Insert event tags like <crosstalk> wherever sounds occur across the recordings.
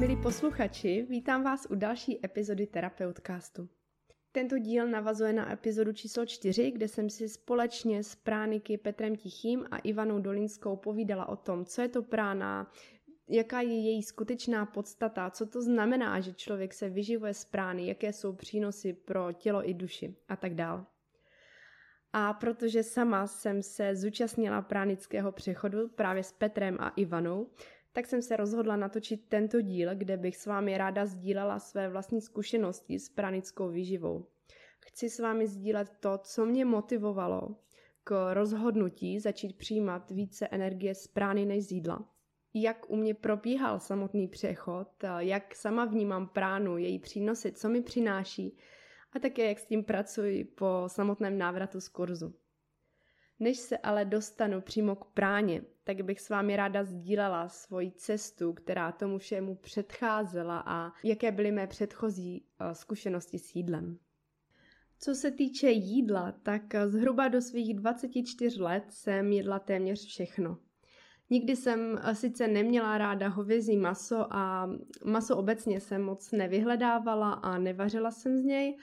Milí posluchači, vítám vás u další epizody Terapeutcastu. Tento díl navazuje na epizodu číslo 4, kde jsem si společně s prániky Petrem Tichým a Ivanou Dolinskou povídala o tom, co je to prána, jaká je její skutečná podstata, co to znamená, že člověk se vyživuje z prány, jaké jsou přínosy pro tělo i duši a tak dále. A protože sama jsem se zúčastnila pránického přechodu právě s Petrem a Ivanou, tak jsem se rozhodla natočit tento díl, kde bych s vámi ráda sdílela své vlastní zkušenosti s pranickou výživou. Chci s vámi sdílet to, co mě motivovalo k rozhodnutí začít přijímat více energie z prány než z jídla. Jak u mě probíhal samotný přechod, jak sama vnímám pránu, její přínosy, co mi přináší a také jak s tím pracuji po samotném návratu z kurzu. Než se ale dostanu přímo k práně, tak bych s vámi ráda sdílela svoji cestu, která tomu všemu předcházela a jaké byly mé předchozí eh, zkušenosti s jídlem. Co se týče jídla, tak eh, zhruba do svých 24 let jsem jedla téměř všechno. Nikdy jsem eh, sice neměla ráda hovězí maso a maso obecně jsem moc nevyhledávala a nevařila jsem z něj,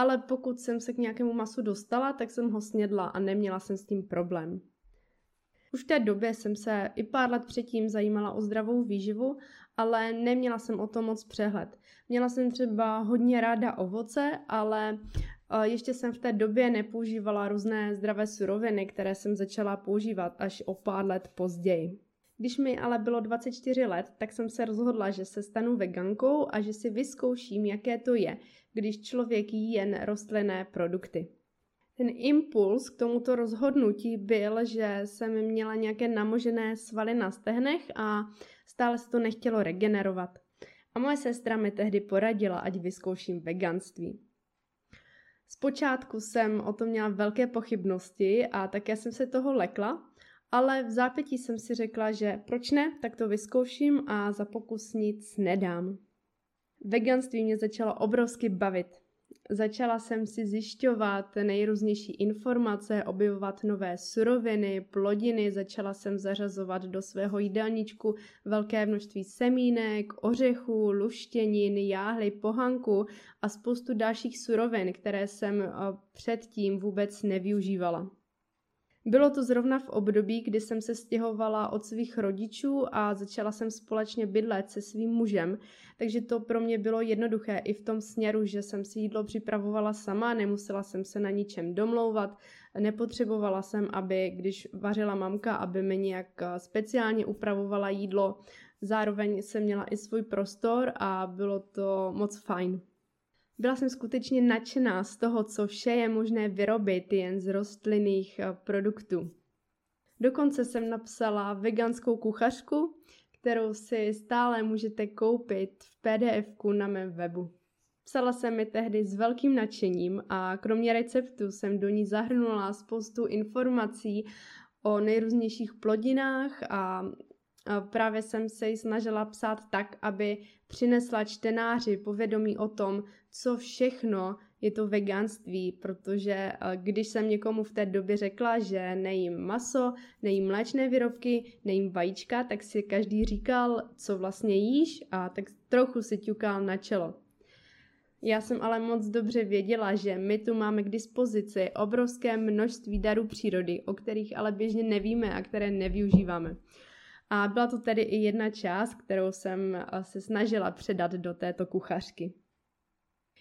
ale pokud jsem se k nějakému masu dostala, tak jsem ho snědla a neměla jsem s tím problém. Už v té době jsem se i pár let předtím zajímala o zdravou výživu, ale neměla jsem o tom moc přehled. Měla jsem třeba hodně ráda ovoce, ale eh, ještě jsem v té době nepoužívala různé zdravé suroviny, které jsem začala používat až o pár let později. Když mi ale bylo 24 let, tak jsem se rozhodla, že se stanu vegankou a že si vyzkouším, jaké to je, když člověk jí jen rostlinné produkty. Ten impuls k tomuto rozhodnutí byl, že jsem měla nějaké namožené svaly na stehnech a stále se to nechtělo regenerovat. A moje sestra mi tehdy poradila, ať vyzkouším veganství. Zpočátku jsem o tom měla velké pochybnosti a také jsem se toho lekla, ale v zápětí jsem si řekla, že proč ne, tak to vyzkouším a za pokus nic nedám. Veganství mě začalo obrovsky bavit. Začala jsem si zjišťovat nejrůznější informace, objevovat nové suroviny, plodiny, začala jsem zařazovat do svého jídelníčku velké množství semínek, ořechů, luštěnin, jáhly, pohanku a spoustu dalších surovin, které jsem eh, předtím vůbec nevyužívala. Bylo to zrovna v období, kdy jsem se stěhovala od svých rodičů a začala jsem společně bydlet se svým mužem, takže to pro mě bylo jednoduché i v tom směru, že jsem si jídlo připravovala sama, nemusela jsem se na ničem domlouvat, nepotřebovala jsem, aby když vařila mamka, aby mi nějak speciálně upravovala jídlo, zároveň jsem měla i svůj prostor a bylo to moc fajn. Byla jsem skutečně nadšená z toho, co vše je možné vyrobit jen z rostlinných eh, produktů. Dokonce jsem napsala veganskou kuchařku, kterou si stále můžete koupit v pdf na mém webu. Psala jsem mi tehdy s velkým nadšením a kromě receptu jsem do ní zahrnula spoustu informací o nejrůznějších plodinách a právě jsem se ji snažila psát tak, aby přinesla čtenáři povědomí o tom, co všechno je to veganství, protože eh, když jsem někomu v té době řekla, že nejím maso, nejím mléčné výrobky, nejím vajíčka, tak si každý říkal, co vlastně jíš a tak trochu si ťukal na čelo. Já jsem ale moc dobře věděla, že my tu máme k dispozici obrovské množství darů přírody, o kterých ale běžně nevíme a které nevyužíváme. A byla to tedy i jedna část, kterou jsem eh, se snažila předat do této kuchařky.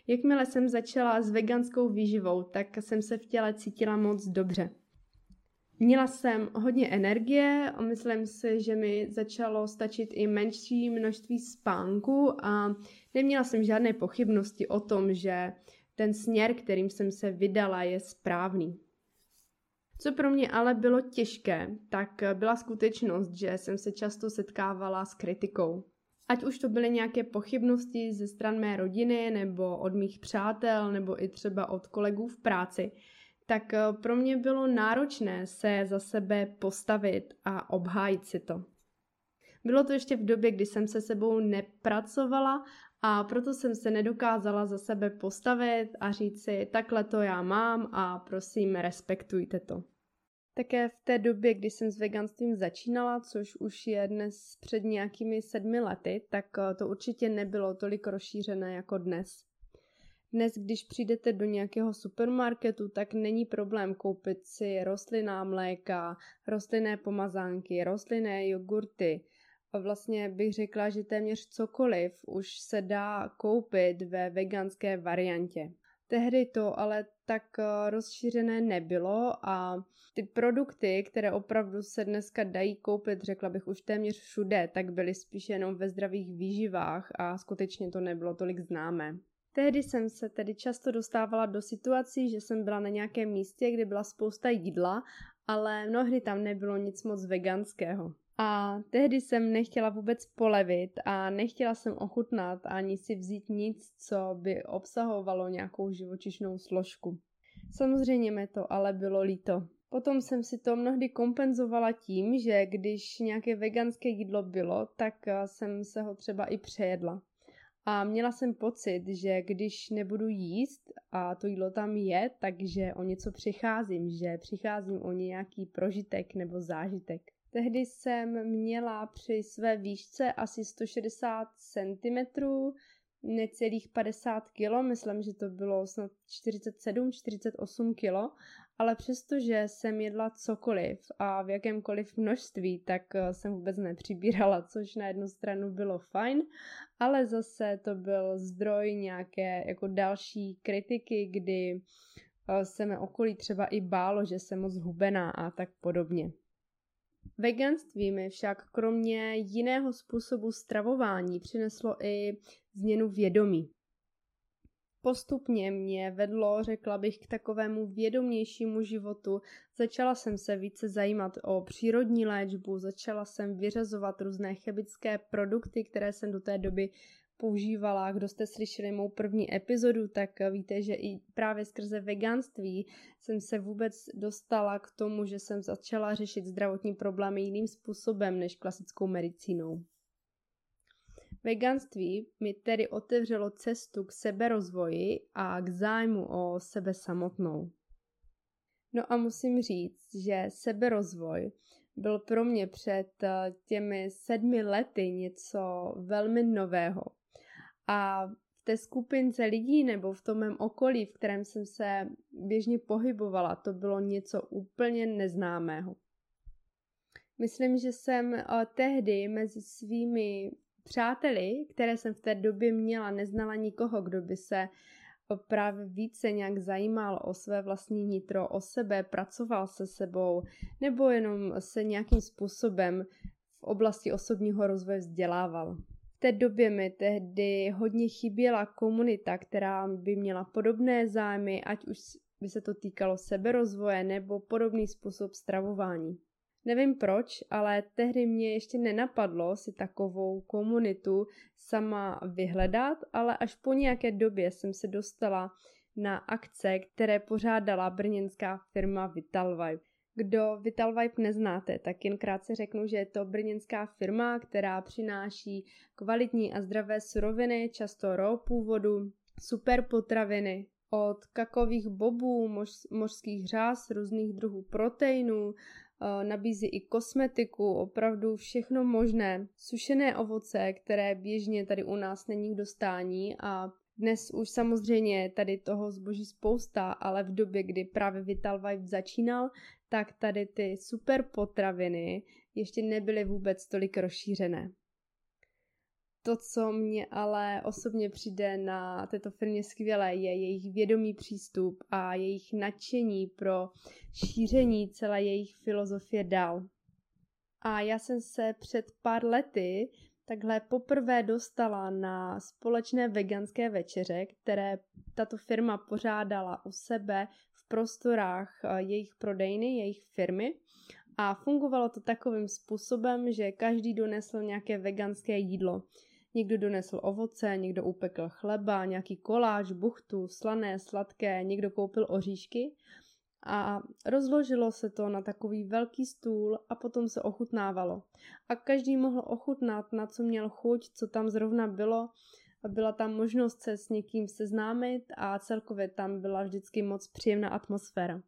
Jakmile jsem začala s veganskou výživou, tak jsem se v těle cítila moc dobře. Měla jsem hodně energie myslím si, že mi začalo stačit i menší množství spánku a neměla jsem žádné pochybnosti o tom, že ten směr, kterým jsem se vydala, je správný. Co pro mě ale bylo těžké, tak byla skutečnost, že jsem se často setkávala s kritikou. Ať už to byly nějaké pochybnosti ze stran mé rodiny, nebo od mých přátel, nebo i třeba od kolegů v práci, tak pro mě bylo náročné se za sebe postavit a obhájit si to. Bylo to ještě v době, kdy jsem se sebou nepracovala a proto jsem se nedokázala za sebe postavit a říct si, takhle to já mám a prosím, respektujte to. Také v té době, kdy jsem s veganstvím začínala, což už je dnes před nějakými sedmi lety, tak eh, to určitě nebylo tolik rozšířené jako dnes. Dnes, když přijdete do nějakého supermarketu, tak není problém koupit si rostlinná mléka, rostlinné pomazánky, rostlinné jogurty. Vlastně bych řekla, že téměř cokoliv už se dá koupit ve veganské variantě. Tehdy to ale tak eh, rozšířené nebylo a ty produkty, které opravdu se dneska dají koupit, řekla bych už téměř všude, tak byly spíše jenom ve zdravých výživách a skutečně to nebylo tolik známé. Tehdy jsem se tedy často dostávala do situací, že jsem byla na nějakém místě, kde byla spousta jídla, ale mnohdy tam nebylo nic moc veganského. A tehdy jsem nechtěla vůbec polevit a nechtěla jsem ochutnat ani si vzít nic, co by obsahovalo nějakou živočišnou složku. Samozřejmě mi to ale bylo líto. Potom jsem si to mnohdy kompenzovala tím, že když nějaké veganské jídlo bylo, tak jsem se ho třeba i přejedla. A měla jsem pocit, že když nebudu jíst a to jídlo tam je, takže o něco přicházím, že přicházím o nějaký prožitek nebo zážitek. Tehdy jsem měla při své výšce asi 160 cm, necelých 50 kg, myslím, že to bylo snad 47-48 kg, ale přestože jsem jedla cokoliv a v jakémkoliv množství, tak eh, jsem vůbec nepřibírala, <laughs> což na jednu stranu bylo fajn, ale zase to byl zdroj nějaké jako další kritiky, kdy eh, se mé okolí třeba i bálo, že jsem moc hubená a tak podobně. Veganství mi však kromě jiného způsobu stravování přineslo i změnu vědomí. Postupně mě vedlo, řekla bych, k takovému vědomějšímu životu. Začala jsem se více zajímat o přírodní léčbu, začala jsem vyřazovat různé chemické produkty, které jsem do té doby používala. Kdo jste slyšeli mou první epizodu, tak víte, že i právě skrze veganství jsem se vůbec dostala k tomu, že jsem začala řešit zdravotní problémy jiným způsobem než klasickou medicínou. Veganství mi tedy otevřelo cestu k seberozvoji a k zájmu o sebe samotnou. No a musím říct, že seberozvoj byl pro mě před eh, těmi sedmi lety něco velmi nového. A v té skupince lidí nebo v tom mém okolí, v kterém jsem se běžně pohybovala, to bylo něco úplně neznámého. Myslím, že jsem eh, tehdy mezi svými přáteli, které jsem v té době měla, neznala nikoho, kdo by se právě více nějak zajímal o své vlastní nitro, o sebe, pracoval se sebou, nebo jenom se nějakým způsobem v oblasti osobního rozvoje vzdělával. Té době mi tehdy hodně chyběla komunita, která by měla podobné zájmy, ať už by se to týkalo seberozvoje nebo podobný způsob stravování. Nevím proč, ale tehdy mě ještě nenapadlo si takovou komunitu sama vyhledat, ale až po nějaké době jsem se dostala na akce, které pořádala brněnská firma Vital Vibe. Kdo Vital Vibe neznáte, tak jen krátce řeknu, že je to brněnská firma, která přináší kvalitní a zdravé suroviny, často raw původu, super potraviny, od kakových bobů, mož, mořských řás, různých druhů proteinů, Eh, nabízí i kosmetiku, opravdu všechno možné. Sušené ovoce, které běžně tady u nás není k dostání a dnes už samozřejmě tady toho zboží spousta, ale v době, kdy právě Vital Vibe začínal, tak tady ty super potraviny ještě nebyly vůbec tolik rozšířené. To, co mě ale osobně přijde na této firmě skvělé, je jejich vědomý přístup a jejich nadšení pro šíření celé jejich filozofie dál. A já jsem se před pár lety takhle poprvé dostala na společné veganské večeře, které tato firma pořádala u sebe prostorách eh, jejich prodejny, jejich firmy. A fungovalo to takovým způsobem, že každý donesl nějaké veganské jídlo. Někdo donesl ovoce, někdo upekl chleba, nějaký koláč, buchtu, slané, sladké, někdo koupil oříšky a rozložilo se to na takový velký stůl a potom se ochutnávalo. A každý mohl ochutnat, na co měl chuť, co tam zrovna bylo. Byla tam možnost se s někým seznámit a celkově tam byla vždycky moc příjemná atmosféra.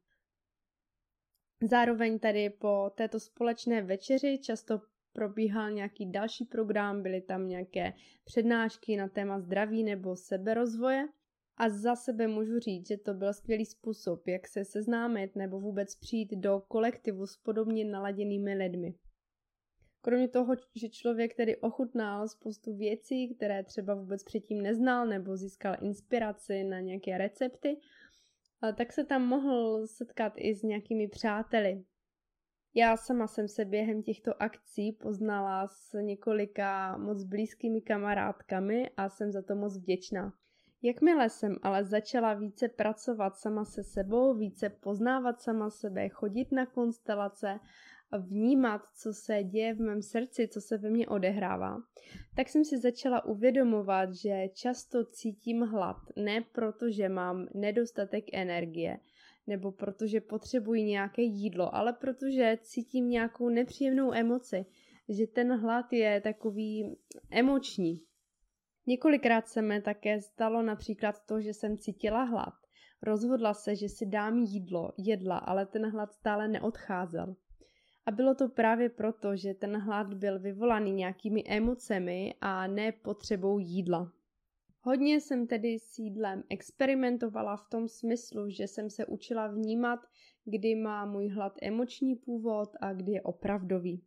Zároveň tady po této společné večeři často probíhal nějaký další program, byly tam nějaké přednášky na téma zdraví nebo seberozvoje. A za sebe můžu říct, že to byl skvělý způsob, jak se seznámit nebo vůbec přijít do kolektivu s podobně naladěnými lidmi. Kromě toho, že člověk tedy ochutnal spoustu věcí, které třeba vůbec předtím neznal nebo získal inspiraci na nějaké recepty, tak se tam mohl setkat i s nějakými přáteli. Já sama jsem se během těchto akcí poznala s několika moc blízkými kamarádkami a jsem za to moc vděčná. Jakmile jsem ale začala více pracovat sama se sebou, více poznávat sama sebe, chodit na konstelace, vnímat, co se děje v mém srdci, co se ve mně odehrává, tak jsem si začala uvědomovat, že často cítím hlad, ne proto, že mám nedostatek energie, nebo protože potřebuji nějaké jídlo, ale protože cítím nějakou nepříjemnou emoci, že ten hlad je takový emoční. Několikrát se mi také stalo například to, že jsem cítila hlad. Rozhodla se, že si dám jídlo, jedla, ale ten hlad stále neodcházel. A bylo to právě proto, že ten hlad byl vyvolaný nějakými emocemi a ne potřebou jídla. Hodně jsem tedy s jídlem experimentovala v tom smyslu, že jsem se učila vnímat, kdy má můj hlad emoční původ a kdy je opravdový.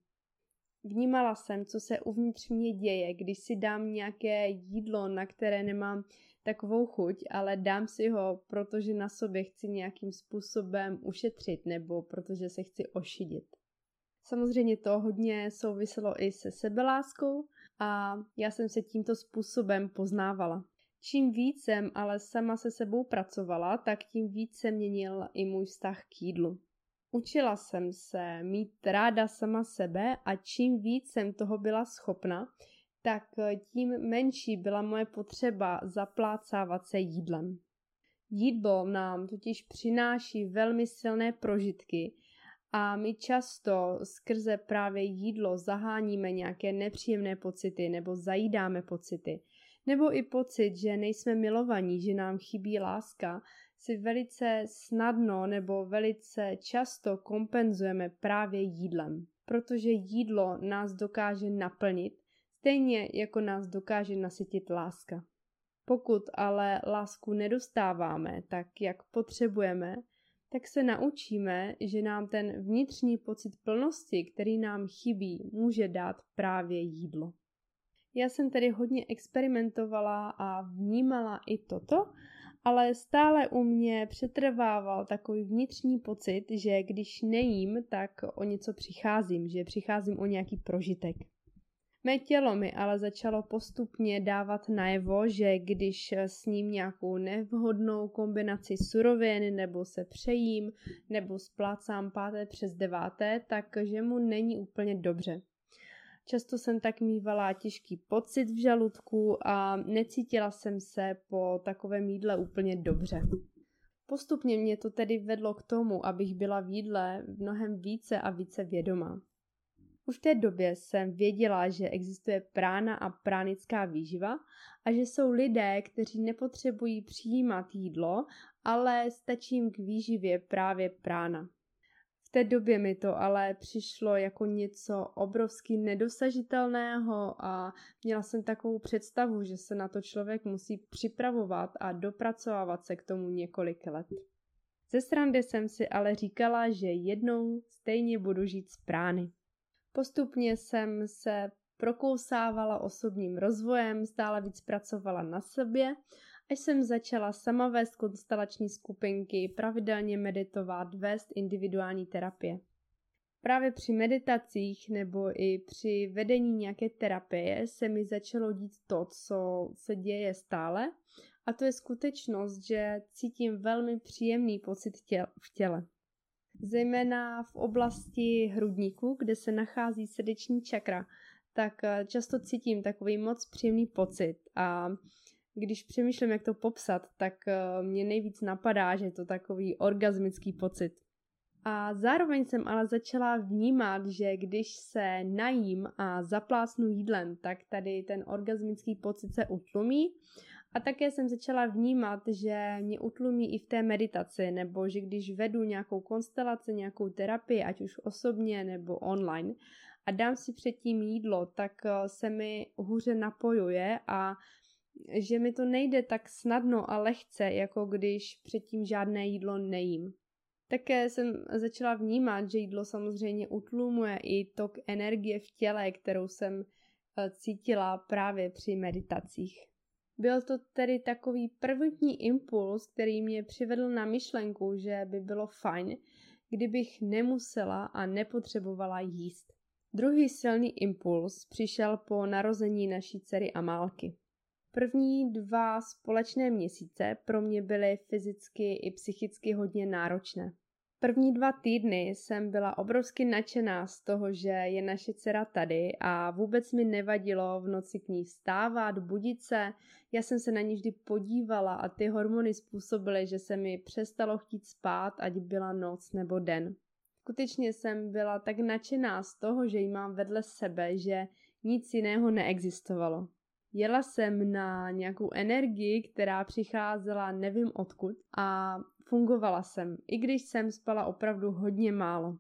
Vnímala jsem, co se uvnitř mě děje, když si dám nějaké jídlo, na které nemám takovou chuť, ale dám si ho, protože na sobě chci nějakým způsobem ušetřit nebo protože se chci ošidit. Samozřejmě to hodně souviselo i se sebeláskou a já jsem se tímto způsobem poznávala. Čím víc jsem ale sama se sebou pracovala, tak tím víc se měnil i můj vztah k jídlu. Učila jsem se mít ráda sama sebe a čím víc jsem toho byla schopna, tak tím menší byla moje potřeba zaplácávat se jídlem. Jídlo nám totiž přináší velmi silné prožitky a my často skrze právě jídlo zaháníme nějaké nepříjemné pocity nebo zajídáme pocity. Nebo i pocit, že nejsme milovaní, že nám chybí láska, si velice snadno nebo velice často kompenzujeme právě jídlem. Protože jídlo nás dokáže naplnit, stejně jako nás dokáže nasytit láska. Pokud ale lásku nedostáváme tak, jak potřebujeme, tak se naučíme, že nám ten vnitřní pocit plnosti, který nám chybí, může dát právě jídlo. Já jsem tedy hodně experimentovala a vnímala i toto, ale stále u mě přetrvával takový vnitřní pocit, že když nejím, tak o něco přicházím, že přicházím o nějaký prožitek. Mé tělo mi ale začalo postupně dávat najevo, že když s ním nějakou nevhodnou kombinaci surovin nebo se přejím nebo splácám páté přes deváté, takže mu není úplně dobře. Často jsem tak mývala těžký pocit v žaludku a necítila jsem se po takovém jídle úplně dobře. Postupně mě to tedy vedlo k tomu, abych byla v jídle mnohem více a více vědomá. Už v té době jsem věděla, že existuje prána a pránická výživa a že jsou lidé, kteří nepotřebují přijímat jídlo, ale stačí jim k výživě právě prána. V té době mi to ale přišlo jako něco obrovsky nedosažitelného a měla jsem takovou představu, že se na to člověk musí připravovat a dopracovávat se k tomu několik let. Ze srandy jsem si ale říkala, že jednou stejně budu žít z prány. Postupně jsem se prokousávala osobním rozvojem, stále víc pracovala na sobě, až jsem začala sama vést konstelační skupinky, pravidelně meditovat, vést individuální terapie. Právě při meditacích nebo i při vedení nějaké terapie se mi začalo dít to, co se děje stále, a to je skutečnost, že cítím velmi příjemný pocit těl- v těle zejména v oblasti hrudníku, kde se nachází srdeční čakra, tak eh, často cítím takový moc příjemný pocit a když přemýšlím, jak to popsat, tak eh, mě nejvíc napadá, že je to takový orgasmický pocit. A zároveň jsem ale začala vnímat, že když se najím a zaplácnu jídlem, tak tady ten orgasmický pocit se utlumí A také jsem začala vnímat, že mě utlumí i v té meditaci, nebo že když vedu nějakou konstelaci, nějakou terapii, ať už osobně nebo online, a dám si předtím jídlo, tak eh, se mi hůře napojuje a že mi to nejde tak snadno a lehce, jako když předtím žádné jídlo nejím. Také jsem začala vnímat, že jídlo samozřejmě utlumuje i tok energie v těle, kterou jsem eh, cítila právě při meditacích. Byl to tedy takový prvotní impuls, který mě přivedl na myšlenku, že by bylo fajn, kdybych nemusela a nepotřebovala jíst. Druhý silný impuls přišel po narození naší dcery Amálky. První dva společné měsíce pro mě byly fyzicky i psychicky hodně náročné. První dva týdny jsem byla obrovsky nadšená z toho, že je naše dcera tady a vůbec mi nevadilo v noci k ní vstávat, budit se. Já jsem se na ní vždy podívala a ty hormony způsobily, že se mi přestalo chtít spát, ať byla noc nebo den. Skutečně jsem byla tak nadšená z toho, že ji mám vedle sebe, že nic jiného neexistovalo. Jela jsem na nějakou energii, která přicházela nevím odkud a fungovala jsem, i když jsem spala opravdu hodně málo.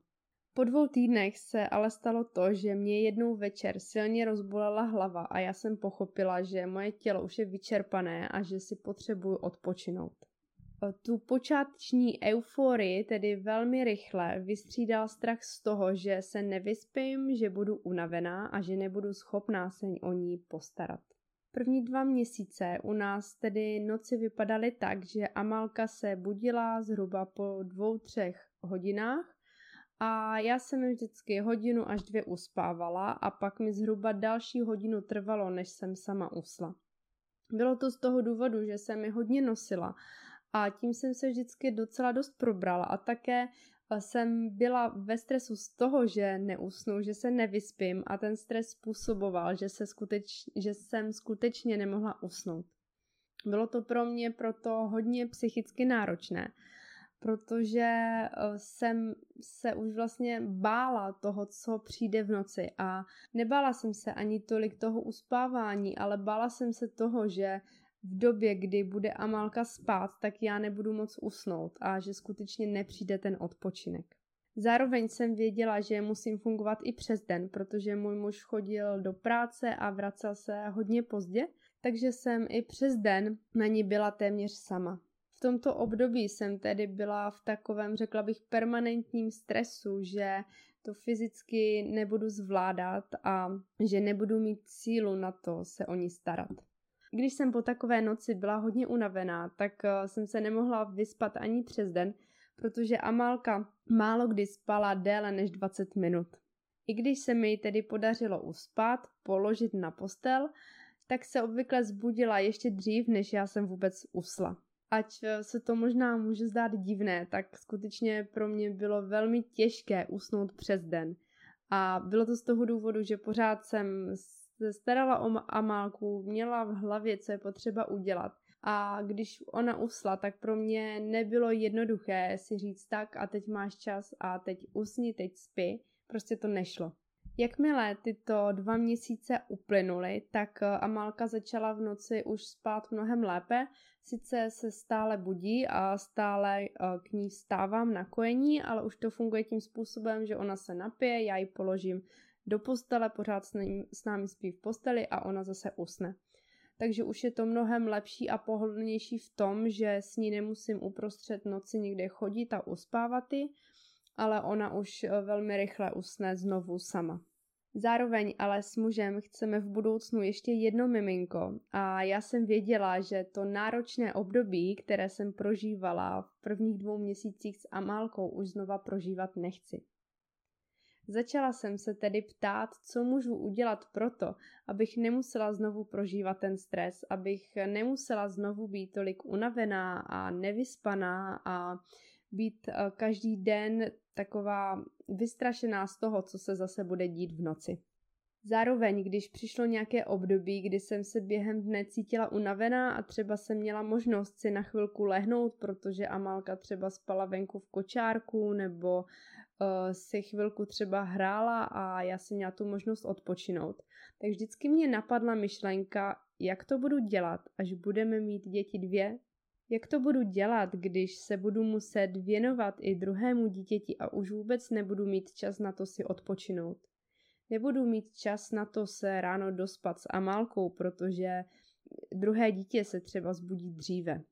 Po dvou týdnech se ale stalo to, že mě jednou večer silně rozbolela hlava a já jsem pochopila, že moje tělo už je vyčerpané a že si potřebuju odpočinout. Tu počáteční euforii tedy velmi rychle vystřídal strach z toho, že se nevyspím, že budu unavená a že nebudu schopná se o ní postarat. První dva měsíce u nás tedy noci vypadaly tak, že Amalka se budila zhruba po dvou, třech hodinách a já jsem vždycky hodinu až dvě uspávala a pak mi zhruba další hodinu trvalo, než jsem sama usla. Bylo to z toho důvodu, že jsem mi hodně nosila a tím jsem se vždycky docela dost probrala a také jsem byla ve stresu z toho, že neusnu, že se nevyspím a ten stres způsoboval, že, se skuteč, že jsem skutečně nemohla usnout. Bylo to pro mě proto hodně psychicky náročné, protože eh, jsem se už vlastně bála toho, co přijde v noci a nebála jsem se ani tolik toho uspávání, ale bála jsem se toho, že v době, kdy bude Amálka spát, tak já nebudu moc usnout a že skutečně nepřijde ten odpočinek. Zároveň jsem věděla, že musím fungovat i přes den, protože můj muž chodil do práce a vracel se hodně pozdě, takže jsem i přes den na ní byla téměř sama. V tomto období jsem tedy byla v takovém, řekla bych, permanentním stresu, že to fyzicky nebudu zvládat a že nebudu mít sílu na to se o ní starat. Když jsem po takové noci byla hodně unavená, tak eh, jsem se nemohla vyspat ani přes den, protože Amálka málo kdy spala déle než 20 minut. I když se mi tedy podařilo uspat, položit na postel, tak se obvykle zbudila ještě dřív, než já jsem vůbec usla. Ať eh, se to možná může zdát divné, tak skutečně pro mě bylo velmi těžké usnout přes den. A bylo to z toho důvodu, že pořád jsem se starala o Amálku, měla v hlavě, co je potřeba udělat. A když ona usla, tak pro mě nebylo jednoduché si říct tak a teď máš čas a teď usni, teď spí. Prostě to nešlo. Jakmile tyto dva měsíce uplynuly, tak eh, Amálka začala v noci už spát mnohem lépe. Sice se stále budí a stále eh, k ní vstávám na kojení, ale už to funguje tím způsobem, že ona se napije, já ji položím do postele, pořád s, ním, s námi spí v posteli a ona zase usne. Takže už je to mnohem lepší a pohodlnější v tom, že s ní nemusím uprostřed noci někde chodit a uspávat ji, ale ona už eh, velmi rychle usne znovu sama. Zároveň ale s mužem chceme v budoucnu ještě jedno miminko a já jsem věděla, že to náročné období, které jsem prožívala v prvních dvou měsících s Amálkou, už znova prožívat nechci. Začala jsem se tedy ptát, co můžu udělat proto, abych nemusela znovu prožívat ten stres, abych nemusela znovu být tolik unavená a nevyspaná a být eh, každý den taková vystrašená z toho, co se zase bude dít v noci. Zároveň, když přišlo nějaké období, kdy jsem se během dne cítila unavená a třeba jsem měla možnost si na chvilku lehnout, protože Amalka třeba spala venku v kočárku nebo si chvilku třeba hrála a já jsem měla tu možnost odpočinout, tak vždycky mě napadla myšlenka jak to budu dělat, až budeme mít děti dvě? Jak to budu dělat, když se budu muset věnovat i druhému dítěti a už vůbec nebudu mít čas na to si odpočinout? Nebudu mít čas na to se ráno dospat s Amálkou, protože druhé dítě se třeba zbudí dříve.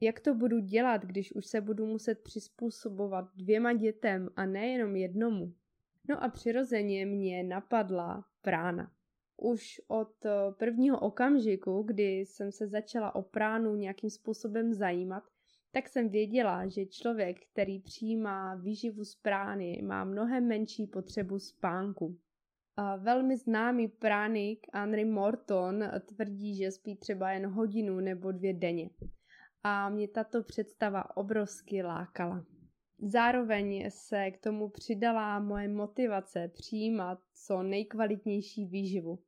Jak to budu dělat, když už se budu muset přizpůsobovat dvěma dětem a nejenom jednomu? No a přirozeně mě napadla prána. Už od eh, prvního okamžiku, kdy jsem se začala o pránu nějakým způsobem zajímat, tak jsem věděla, že člověk, který přijímá výživu z prány, má mnohem menší potřebu spánku. A velmi známý pránik Henry Morton tvrdí, že spí třeba jen hodinu nebo dvě denně. A mě tato představa obrovsky lákala. Zároveň se k tomu přidala moje motivace přijímat co nejkvalitnější výživu.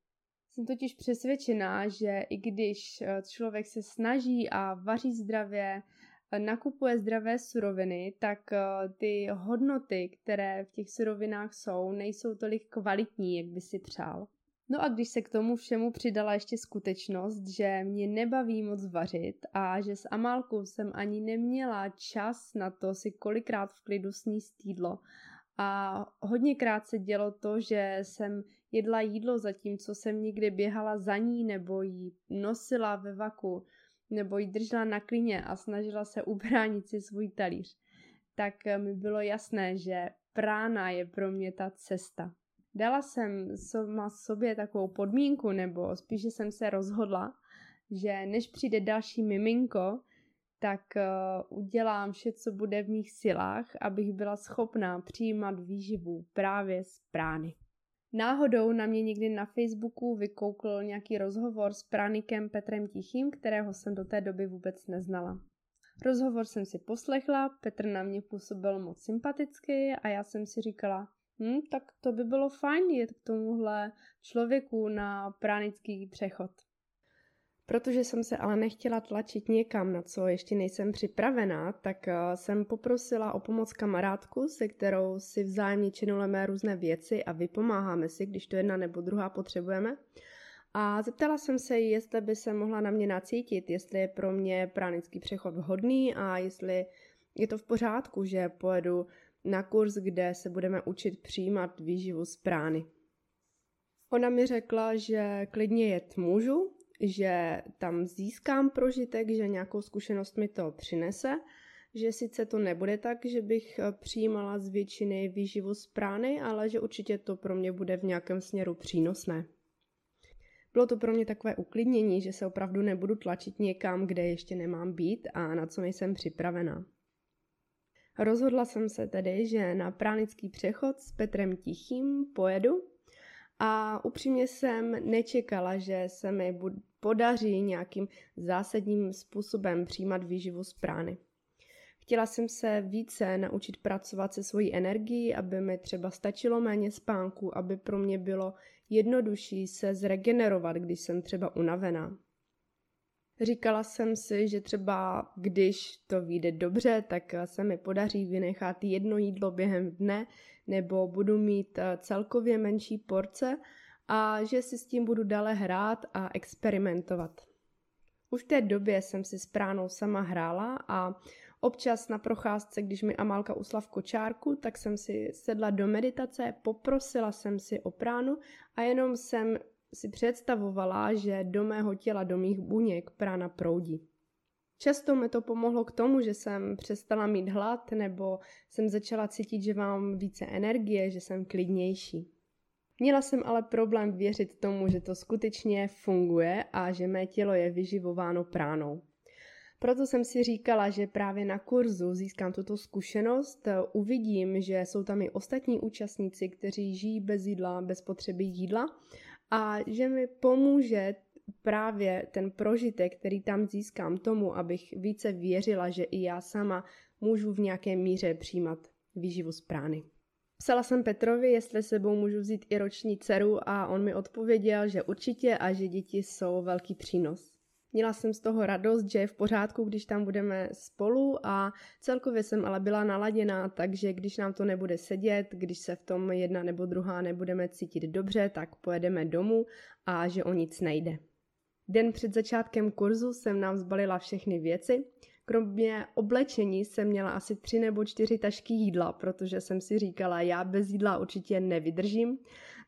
Jsem totiž přesvědčená, že i když eh, člověk se snaží a vaří zdravě, eh, nakupuje zdravé suroviny, tak eh, ty hodnoty, které v těch surovinách jsou, nejsou tolik kvalitní, jak by si přál. No a když se k tomu všemu přidala ještě skutečnost, že mě nebaví moc vařit a že s Amálkou jsem ani neměla čas na to si kolikrát v klidu sníst jídlo. A hodněkrát se dělo to, že jsem jedla jídlo zatímco jsem někde běhala za ní nebo ji nosila ve vaku nebo ji držela na klíně a snažila se ubránit si svůj talíř. Tak mi bylo jasné, že prána je pro mě ta cesta dala jsem sama sobě takovou podmínku, nebo spíše jsem se rozhodla, že než přijde další miminko, tak uh, udělám vše, co bude v mých silách, abych byla schopná přijímat výživu právě z prány. Náhodou na mě někdy na Facebooku vykoukl nějaký rozhovor s pránikem Petrem Tichým, kterého jsem do té doby vůbec neznala. Rozhovor jsem si poslechla, Petr na mě působil moc sympaticky a já jsem si říkala, hm, tak to by bylo fajn jet k tomuhle člověku na pránický přechod. Protože jsem se ale nechtěla tlačit někam, na co ještě nejsem připravená, tak eh, jsem poprosila o pomoc kamarádku, se kterou si vzájemně činuleme různé věci a vypomáháme si, když to jedna nebo druhá potřebujeme. A zeptala jsem se jestli by se mohla na mě nacítit, jestli je pro mě pránický přechod vhodný a jestli je to v pořádku, že pojedu na kurz, kde se budeme učit přijímat výživu z prány. Ona mi řekla, že klidně jet můžu, že tam získám prožitek, že nějakou zkušenost mi to přinese, že sice to nebude tak, že bych eh, přijímala z většiny výživu z prány, ale že určitě to pro mě bude v nějakém směru přínosné. Bylo to pro mě takové uklidnění, že se opravdu nebudu tlačit někam, kde ještě nemám být a na co nejsem připravená. Rozhodla jsem se tedy, že na pránický přechod s Petrem Tichým pojedu a upřímně jsem nečekala, že se mi podaří nějakým zásadním způsobem přijímat výživu z prány. Chtěla jsem se více naučit pracovat se svojí energií, aby mi třeba stačilo méně spánku, aby pro mě bylo jednodušší se zregenerovat, když jsem třeba unavená. Říkala jsem si, že třeba když to vyjde dobře, tak se mi podaří vynechat jedno jídlo během dne, nebo budu mít eh, celkově menší porce a že si s tím budu dále hrát a experimentovat. Už v té době jsem si s pránou sama hrála a občas na procházce, když mi Amálka usla v kočárku, tak jsem si sedla do meditace, poprosila jsem si o pránu a jenom jsem si představovala, že do mého těla, do mých buněk prána proudí. Často mi to pomohlo k tomu, že jsem přestala mít hlad nebo jsem začala cítit, že mám více energie, že jsem klidnější. Měla jsem ale problém věřit tomu, že to skutečně funguje a že mé tělo je vyživováno pránou. Proto jsem si říkala, že právě na kurzu získám tuto zkušenost, uvidím, že jsou tam i ostatní účastníci, kteří žijí bez jídla, bez potřeby jídla a že mi pomůže právě ten prožitek, který tam získám tomu, abych více věřila, že i já sama můžu v nějaké míře přijímat výživu z prány. Psala jsem Petrovi, jestli sebou můžu vzít i roční dceru a on mi odpověděl, že určitě a že děti jsou velký přínos. Měla jsem z toho radost, že je v pořádku, když tam budeme spolu a celkově jsem ale byla naladěná, takže když nám to nebude sedět, když se v tom jedna nebo druhá nebudeme cítit dobře, tak pojedeme domů a že o nic nejde. Den před začátkem kurzu jsem nám zbalila všechny věci. Kromě oblečení jsem měla asi tři nebo čtyři tašky jídla, protože jsem si říkala, já bez jídla určitě nevydržím.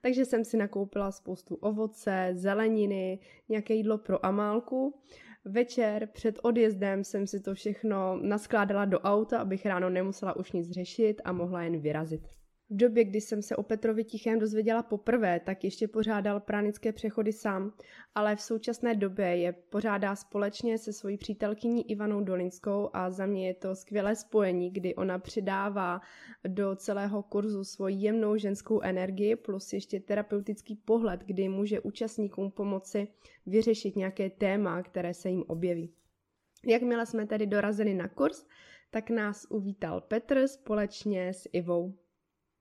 Takže jsem si nakoupila spoustu ovoce, zeleniny, nějaké jídlo pro Amálku. Večer před odjezdem jsem si to všechno naskládala do auta, abych ráno nemusela už nic řešit a mohla jen vyrazit. V době, kdy jsem se o Petrovi Tichém dozvěděla poprvé, tak ještě pořádal pránické přechody sám, ale v současné době je pořádá společně se svojí přítelkyní Ivanou Dolinskou a za mě je to skvělé spojení, kdy ona přidává do celého kurzu svoji jemnou ženskou energii plus ještě terapeutický pohled, kdy může účastníkům pomoci vyřešit nějaké téma, které se jim objeví. Jakmile jsme tedy dorazili na kurz, tak nás uvítal Petr společně s Ivou.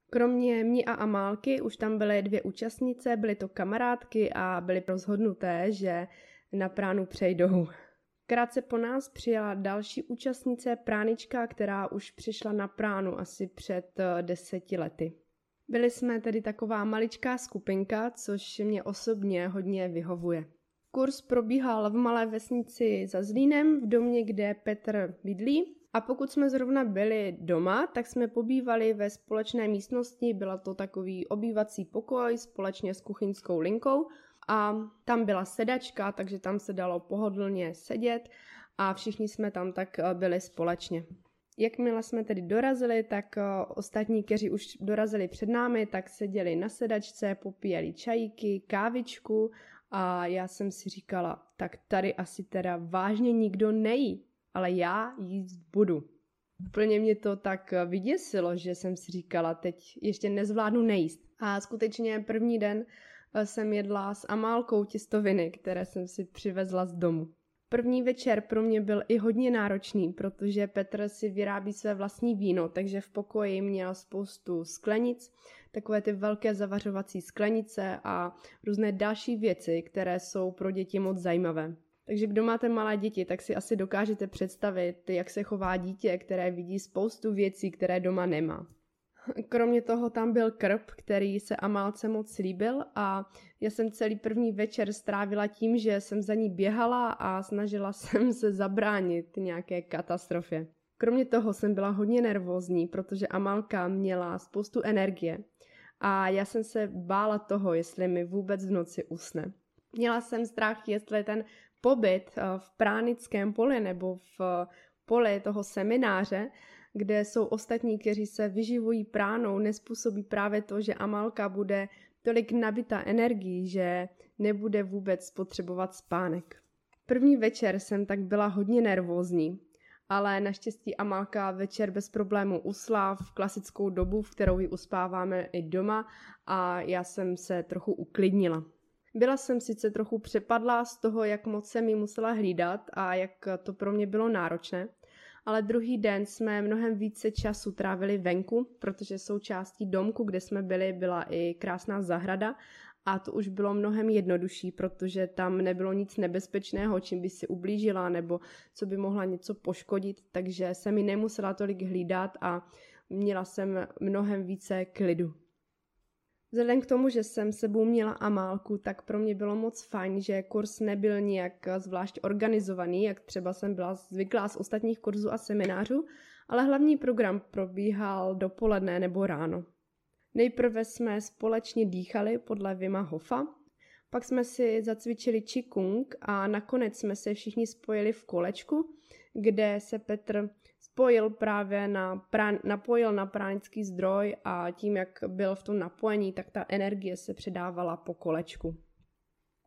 Kromě mě a Amálky už tam byly dvě účastnice, byly to kamarádky a byly rozhodnuté, že na pránu přejdou. Krátce po nás přijela další účastnice, pránička, která už přišla na pránu asi před eh, deseti lety. Byli jsme tedy taková maličká skupinka, což mě osobně hodně vyhovuje. Kurs probíhal v malé vesnici za Zlínem, v domě, kde Petr bydlí a pokud jsme zrovna byli doma, tak jsme pobývali ve společné místnosti, byla to takový obývací pokoj společně s kuchyňskou linkou. A tam byla sedačka, takže tam se dalo pohodlně sedět a všichni jsme tam tak eh, byli společně. Jakmile jsme tedy dorazili, tak eh, ostatní, kteří už dorazili před námi, tak seděli na sedačce, popíjeli čajíky, kávičku. A já jsem si říkala, tak tady asi teda vážně nikdo nejí ale já jíst budu. Úplně mě to tak vyděsilo, že jsem si říkala, teď ještě nezvládnu nejíst. A skutečně první den eh, jsem jedla s Amálkou těstoviny, které jsem si přivezla z domu. První večer pro mě byl i hodně náročný, protože Petr si vyrábí své vlastní víno, takže v pokoji měl spoustu sklenic, takové ty velké zavařovací sklenice a různé další věci, které jsou pro děti moc zajímavé. Takže kdo máte malé děti, tak si asi dokážete představit, jak se chová dítě, které vidí spoustu věcí, které doma nemá. Kromě toho tam byl krb, který se Amálce moc líbil a já jsem celý první večer strávila tím, že jsem za ní běhala a snažila <laughs> jsem se zabránit nějaké katastrofě. Kromě toho jsem byla hodně nervózní, protože Amálka měla spoustu energie a já jsem se bála toho, jestli mi vůbec v noci usne. Měla jsem strach, jestli ten pobyt eh, v pránickém poli nebo v eh, poli toho semináře, kde jsou ostatní, kteří se vyživují pránou, nespůsobí právě to, že Amalka bude tolik nabita energií, že nebude vůbec potřebovat spánek. První večer jsem tak byla hodně nervózní, ale naštěstí Amalka večer bez problému usla v klasickou dobu, v kterou ji uspáváme i doma a já jsem se trochu uklidnila. Byla jsem sice trochu přepadlá z toho, jak moc jsem ji musela hlídat a jak to pro mě bylo náročné, ale druhý den jsme mnohem více času trávili venku, protože součástí domku, kde jsme byli, byla i krásná zahrada a to už bylo mnohem jednodušší, protože tam nebylo nic nebezpečného, čím by si ublížila nebo co by mohla něco poškodit, takže se mi nemusela tolik hlídat a měla jsem mnohem více klidu. Vzhledem k tomu, že jsem sebou měla Amálku, tak pro mě bylo moc fajn, že kurz nebyl nějak zvlášť organizovaný, jak třeba jsem byla zvyklá z ostatních kurzů a seminářů, ale hlavní program probíhal dopoledne nebo ráno. Nejprve jsme společně dýchali podle Vima Hofa, pak jsme si zacvičili Qigong a nakonec jsme se všichni spojili v kolečku, kde se Petr spojil právě na, prán, napojil na pránický zdroj a tím, jak byl v tom napojení, tak ta energie se předávala po kolečku.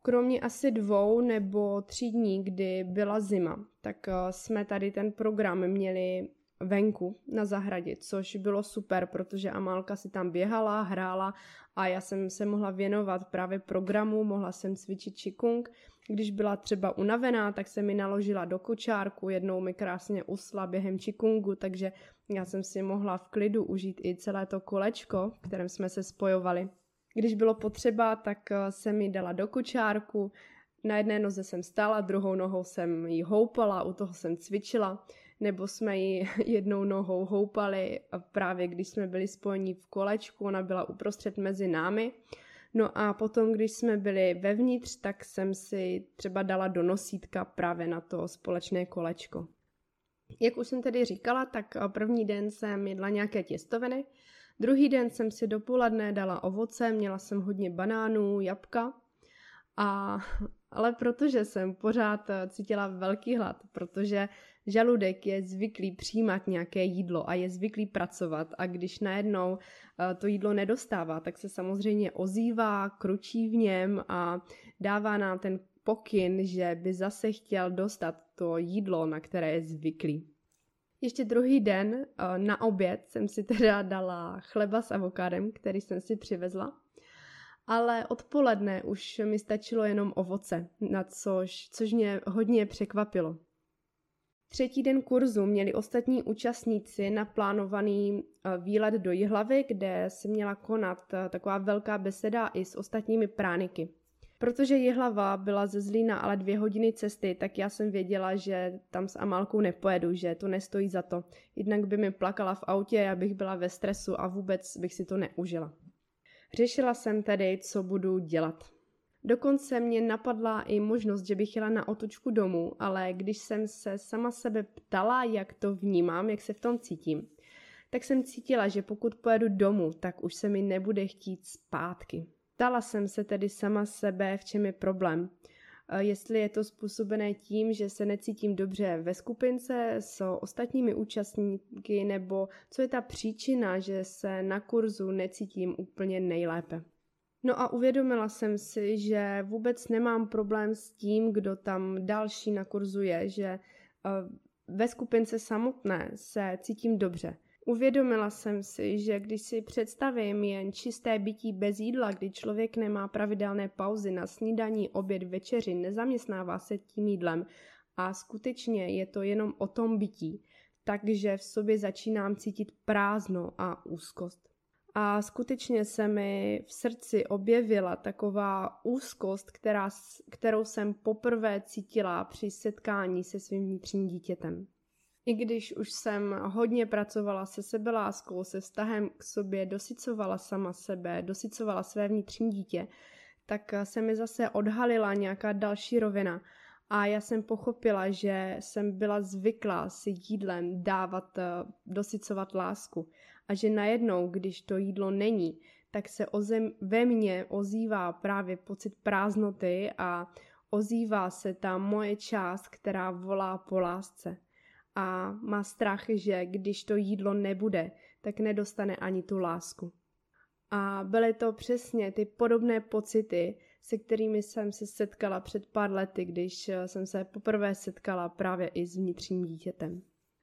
Kromě asi dvou nebo tří dní, kdy byla zima, tak eh, jsme tady ten program měli venku na zahradě, což bylo super, protože Amálka si tam běhala, hrála a já jsem se mohla věnovat právě programu, mohla jsem cvičit čikung. Když byla třeba unavená, tak se mi naložila do kočárku, jednou mi krásně usla během čikungu, takže já jsem si mohla v klidu užít i celé to kolečko, kterém jsme se spojovali. Když bylo potřeba, tak eh, se mi dala do kočárku, na jedné noze jsem stála, druhou nohou jsem ji houpala, u toho jsem cvičila nebo jsme ji <laughs> jednou nohou houpali právě když jsme byli spojení v kolečku, ona byla uprostřed mezi námi, No a potom, když jsme byli vevnitř, tak jsem si třeba dala do nosítka právě na to společné kolečko. Jak už jsem tedy říkala, tak první den jsem jedla nějaké těstoviny, druhý den jsem si dopoledne dala ovoce, měla jsem hodně banánů, jabka. A <laughs> ale protože jsem pořád cítila velký hlad, protože žaludek je zvyklý přijímat nějaké jídlo a je zvyklý pracovat a když najednou eh, to jídlo nedostává, tak se samozřejmě ozývá, kručí v něm a dává nám ten pokyn, že by zase chtěl dostat to jídlo, na které je zvyklý. Ještě druhý den eh, na oběd jsem si teda dala chleba s avokádem, který jsem si přivezla. Ale odpoledne už mi stačilo jenom ovoce, na což, což mě hodně překvapilo. Třetí den kurzu měli ostatní účastníci naplánovaný eh, výlet do Jihlavy, kde se měla konat eh, taková velká beseda i s ostatními prániky. Protože Jihlava byla ze Zlína ale dvě hodiny cesty, tak já jsem věděla, že tam s Amálkou nepojedu, že to nestojí za to. Jednak by mi plakala v autě, já bych byla ve stresu a vůbec bych si to neužila. Řešila jsem tedy, co budu dělat. Dokonce mě napadla i možnost, že bych jela na otočku domů, ale když jsem se sama sebe ptala, jak to vnímám, jak se v tom cítím, tak jsem cítila, že pokud pojedu domů, tak už se mi nebude chtít zpátky. Ptala jsem se tedy sama sebe, v čem je problém. Jestli je to způsobené tím, že se necítím dobře ve skupince s ostatními účastníky, nebo co je ta příčina, že se na kurzu necítím úplně nejlépe. No a uvědomila jsem si, že vůbec nemám problém s tím, kdo tam další na kurzu je, že eh, ve skupince samotné se cítím dobře. Uvědomila jsem si, že když si představím jen čisté bytí bez jídla, kdy člověk nemá pravidelné pauzy na snídaní, oběd, večeři, nezaměstnává se tím jídlem a skutečně je to jenom o tom bytí, takže v sobě začínám cítit prázdno a úzkost. A skutečně se mi v srdci objevila taková úzkost, která, kterou jsem poprvé cítila při setkání se svým vnitřním dítětem. I když už jsem hodně pracovala se sebeláskou, se vztahem k sobě, dosycovala sama sebe, dosycovala své vnitřní dítě, tak se mi zase odhalila nějaká další rovina. A já jsem pochopila, že jsem byla zvyklá si jídlem dávat, dosycovat lásku a že najednou, když to jídlo není, tak se ozem, ve mně ozývá právě pocit prázdnoty a ozývá se ta moje část, která volá po lásce. A má strach, že když to jídlo nebude, tak nedostane ani tu lásku. A byly to přesně ty podobné pocity, se kterými jsem se setkala před pár lety, když jsem se poprvé setkala právě i s vnitřním dítětem.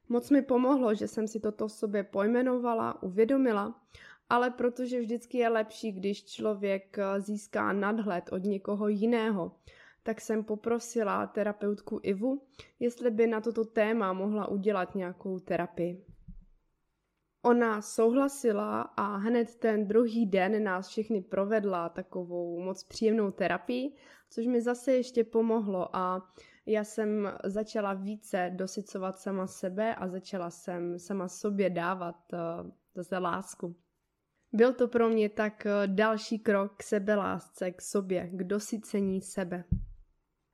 Moc mi pomohlo, že jsem si toto sobě pojmenovala, uvědomila, ale protože vždycky je lepší, když člověk eh, získá nadhled od někoho jiného, tak jsem poprosila terapeutku Ivu, jestli by na toto téma mohla udělat nějakou terapii. Ona souhlasila a hned ten druhý den nás všechny provedla takovou moc příjemnou terapii, což mi zase ještě pomohlo a já jsem začala více dosycovat sama sebe a začala jsem sama sobě dávat uh, zase lásku. Byl to pro mě tak uh, další krok k sebelásce, k sobě, k dosycení sebe.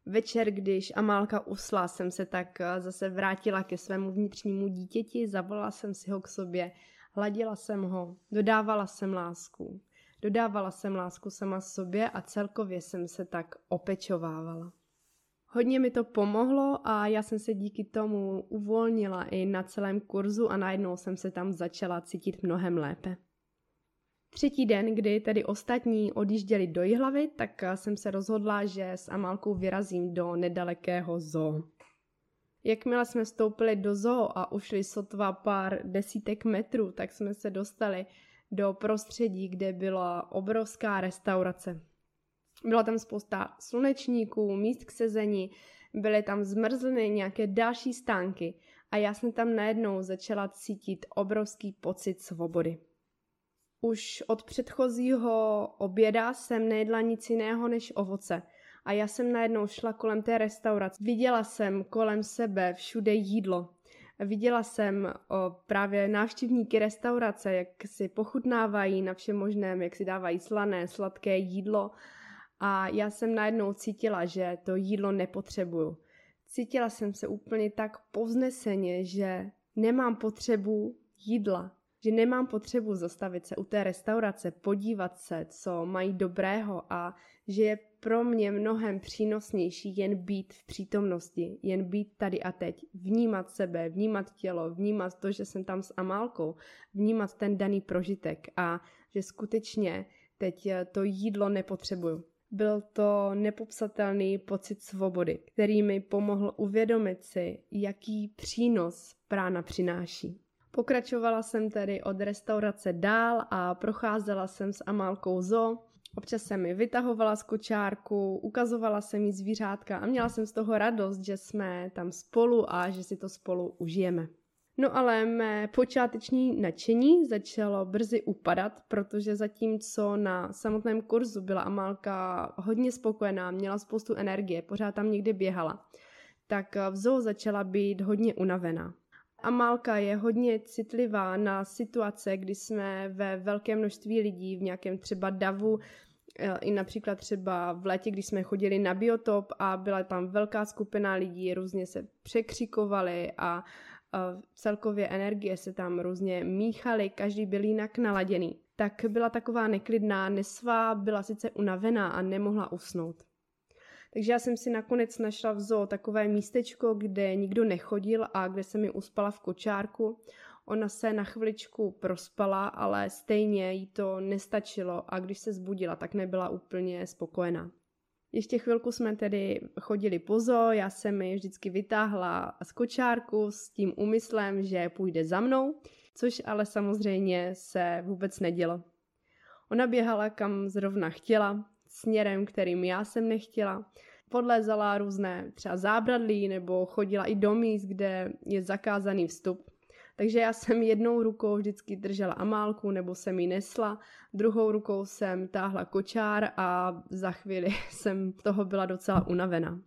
Večer, když Amálka usla, jsem se tak uh, zase vrátila ke svému vnitřnímu dítěti, zavolala jsem si ho k sobě, hladila jsem ho, dodávala jsem lásku. Dodávala jsem lásku sama sobě a celkově jsem se tak opečovávala. Hodně mi to pomohlo a já jsem se díky tomu uvolnila i na celém kurzu a najednou jsem se tam začala cítit mnohem lépe. Třetí den, kdy tedy ostatní odjížděli do Jihlavy, tak jsem se rozhodla, že s Amálkou vyrazím do nedalekého zoo. Jakmile jsme vstoupili do zoo a ušli sotva pár desítek metrů, tak jsme se dostali do prostředí, kde byla obrovská restaurace. Byla tam spousta slunečníků, míst k sezení, byly tam zmrzliny, nějaké další stánky a já jsem tam najednou začala cítit obrovský pocit svobody. Už od předchozího oběda jsem nejedla nic jiného než ovoce a já jsem najednou šla kolem té restaurace. Viděla jsem kolem sebe všude jídlo. Viděla jsem o právě návštěvníky restaurace, jak si pochutnávají na všem možném, jak si dávají slané, sladké jídlo. A já jsem najednou cítila, že to jídlo nepotřebuju. Cítila jsem se úplně tak povzneseně, že nemám potřebu jídla, že nemám potřebu zastavit se u té restaurace, podívat se, co mají dobrého a že je pro mě mnohem přínosnější jen být v přítomnosti, jen být tady a teď, vnímat sebe, vnímat tělo, vnímat to, že jsem tam s Amálkou, vnímat ten daný prožitek a že skutečně teď to jídlo nepotřebuju. Byl to nepopsatelný pocit svobody, který mi pomohl uvědomit si, jaký přínos prána přináší. Pokračovala jsem tedy od restaurace dál a procházela jsem s Amálkou zo. Občas jsem mi vytahovala z kočárku, ukazovala jsem mi zvířátka a měla jsem z toho radost, že jsme tam spolu a že si to spolu užijeme. No ale mé počáteční nadšení začalo brzy upadat, protože zatímco na samotném kurzu byla Amálka hodně spokojená, měla spoustu energie, pořád tam někde běhala, tak v zoo začala být hodně unavená. Amálka je hodně citlivá na situace, kdy jsme ve velké množství lidí v nějakém třeba davu, eh, i například třeba v létě, když jsme chodili na biotop a byla tam velká skupina lidí, různě se překřikovali a celkově energie se tam různě míchaly, každý byl jinak naladěný. Tak byla taková neklidná, nesvá, byla sice unavená a nemohla usnout. Takže já jsem si nakonec našla v zoo takové místečko, kde nikdo nechodil a kde se mi uspala v kočárku. Ona se na chviličku prospala, ale stejně jí to nestačilo a když se zbudila, tak nebyla úplně spokojená. Ještě chvilku jsme tedy chodili pozo, já jsem mi vždycky vytáhla z kočárku s tím úmyslem, že půjde za mnou, což ale samozřejmě se vůbec nedělo. Ona běhala kam zrovna chtěla, směrem, kterým já jsem nechtěla. Podlézala různé třeba zábradlí nebo chodila i do míst, kde je zakázaný vstup. Takže já jsem jednou rukou vždycky držela amálku nebo jsem ji nesla, druhou rukou jsem táhla kočár a za chvíli <laughs> jsem toho byla docela unavená.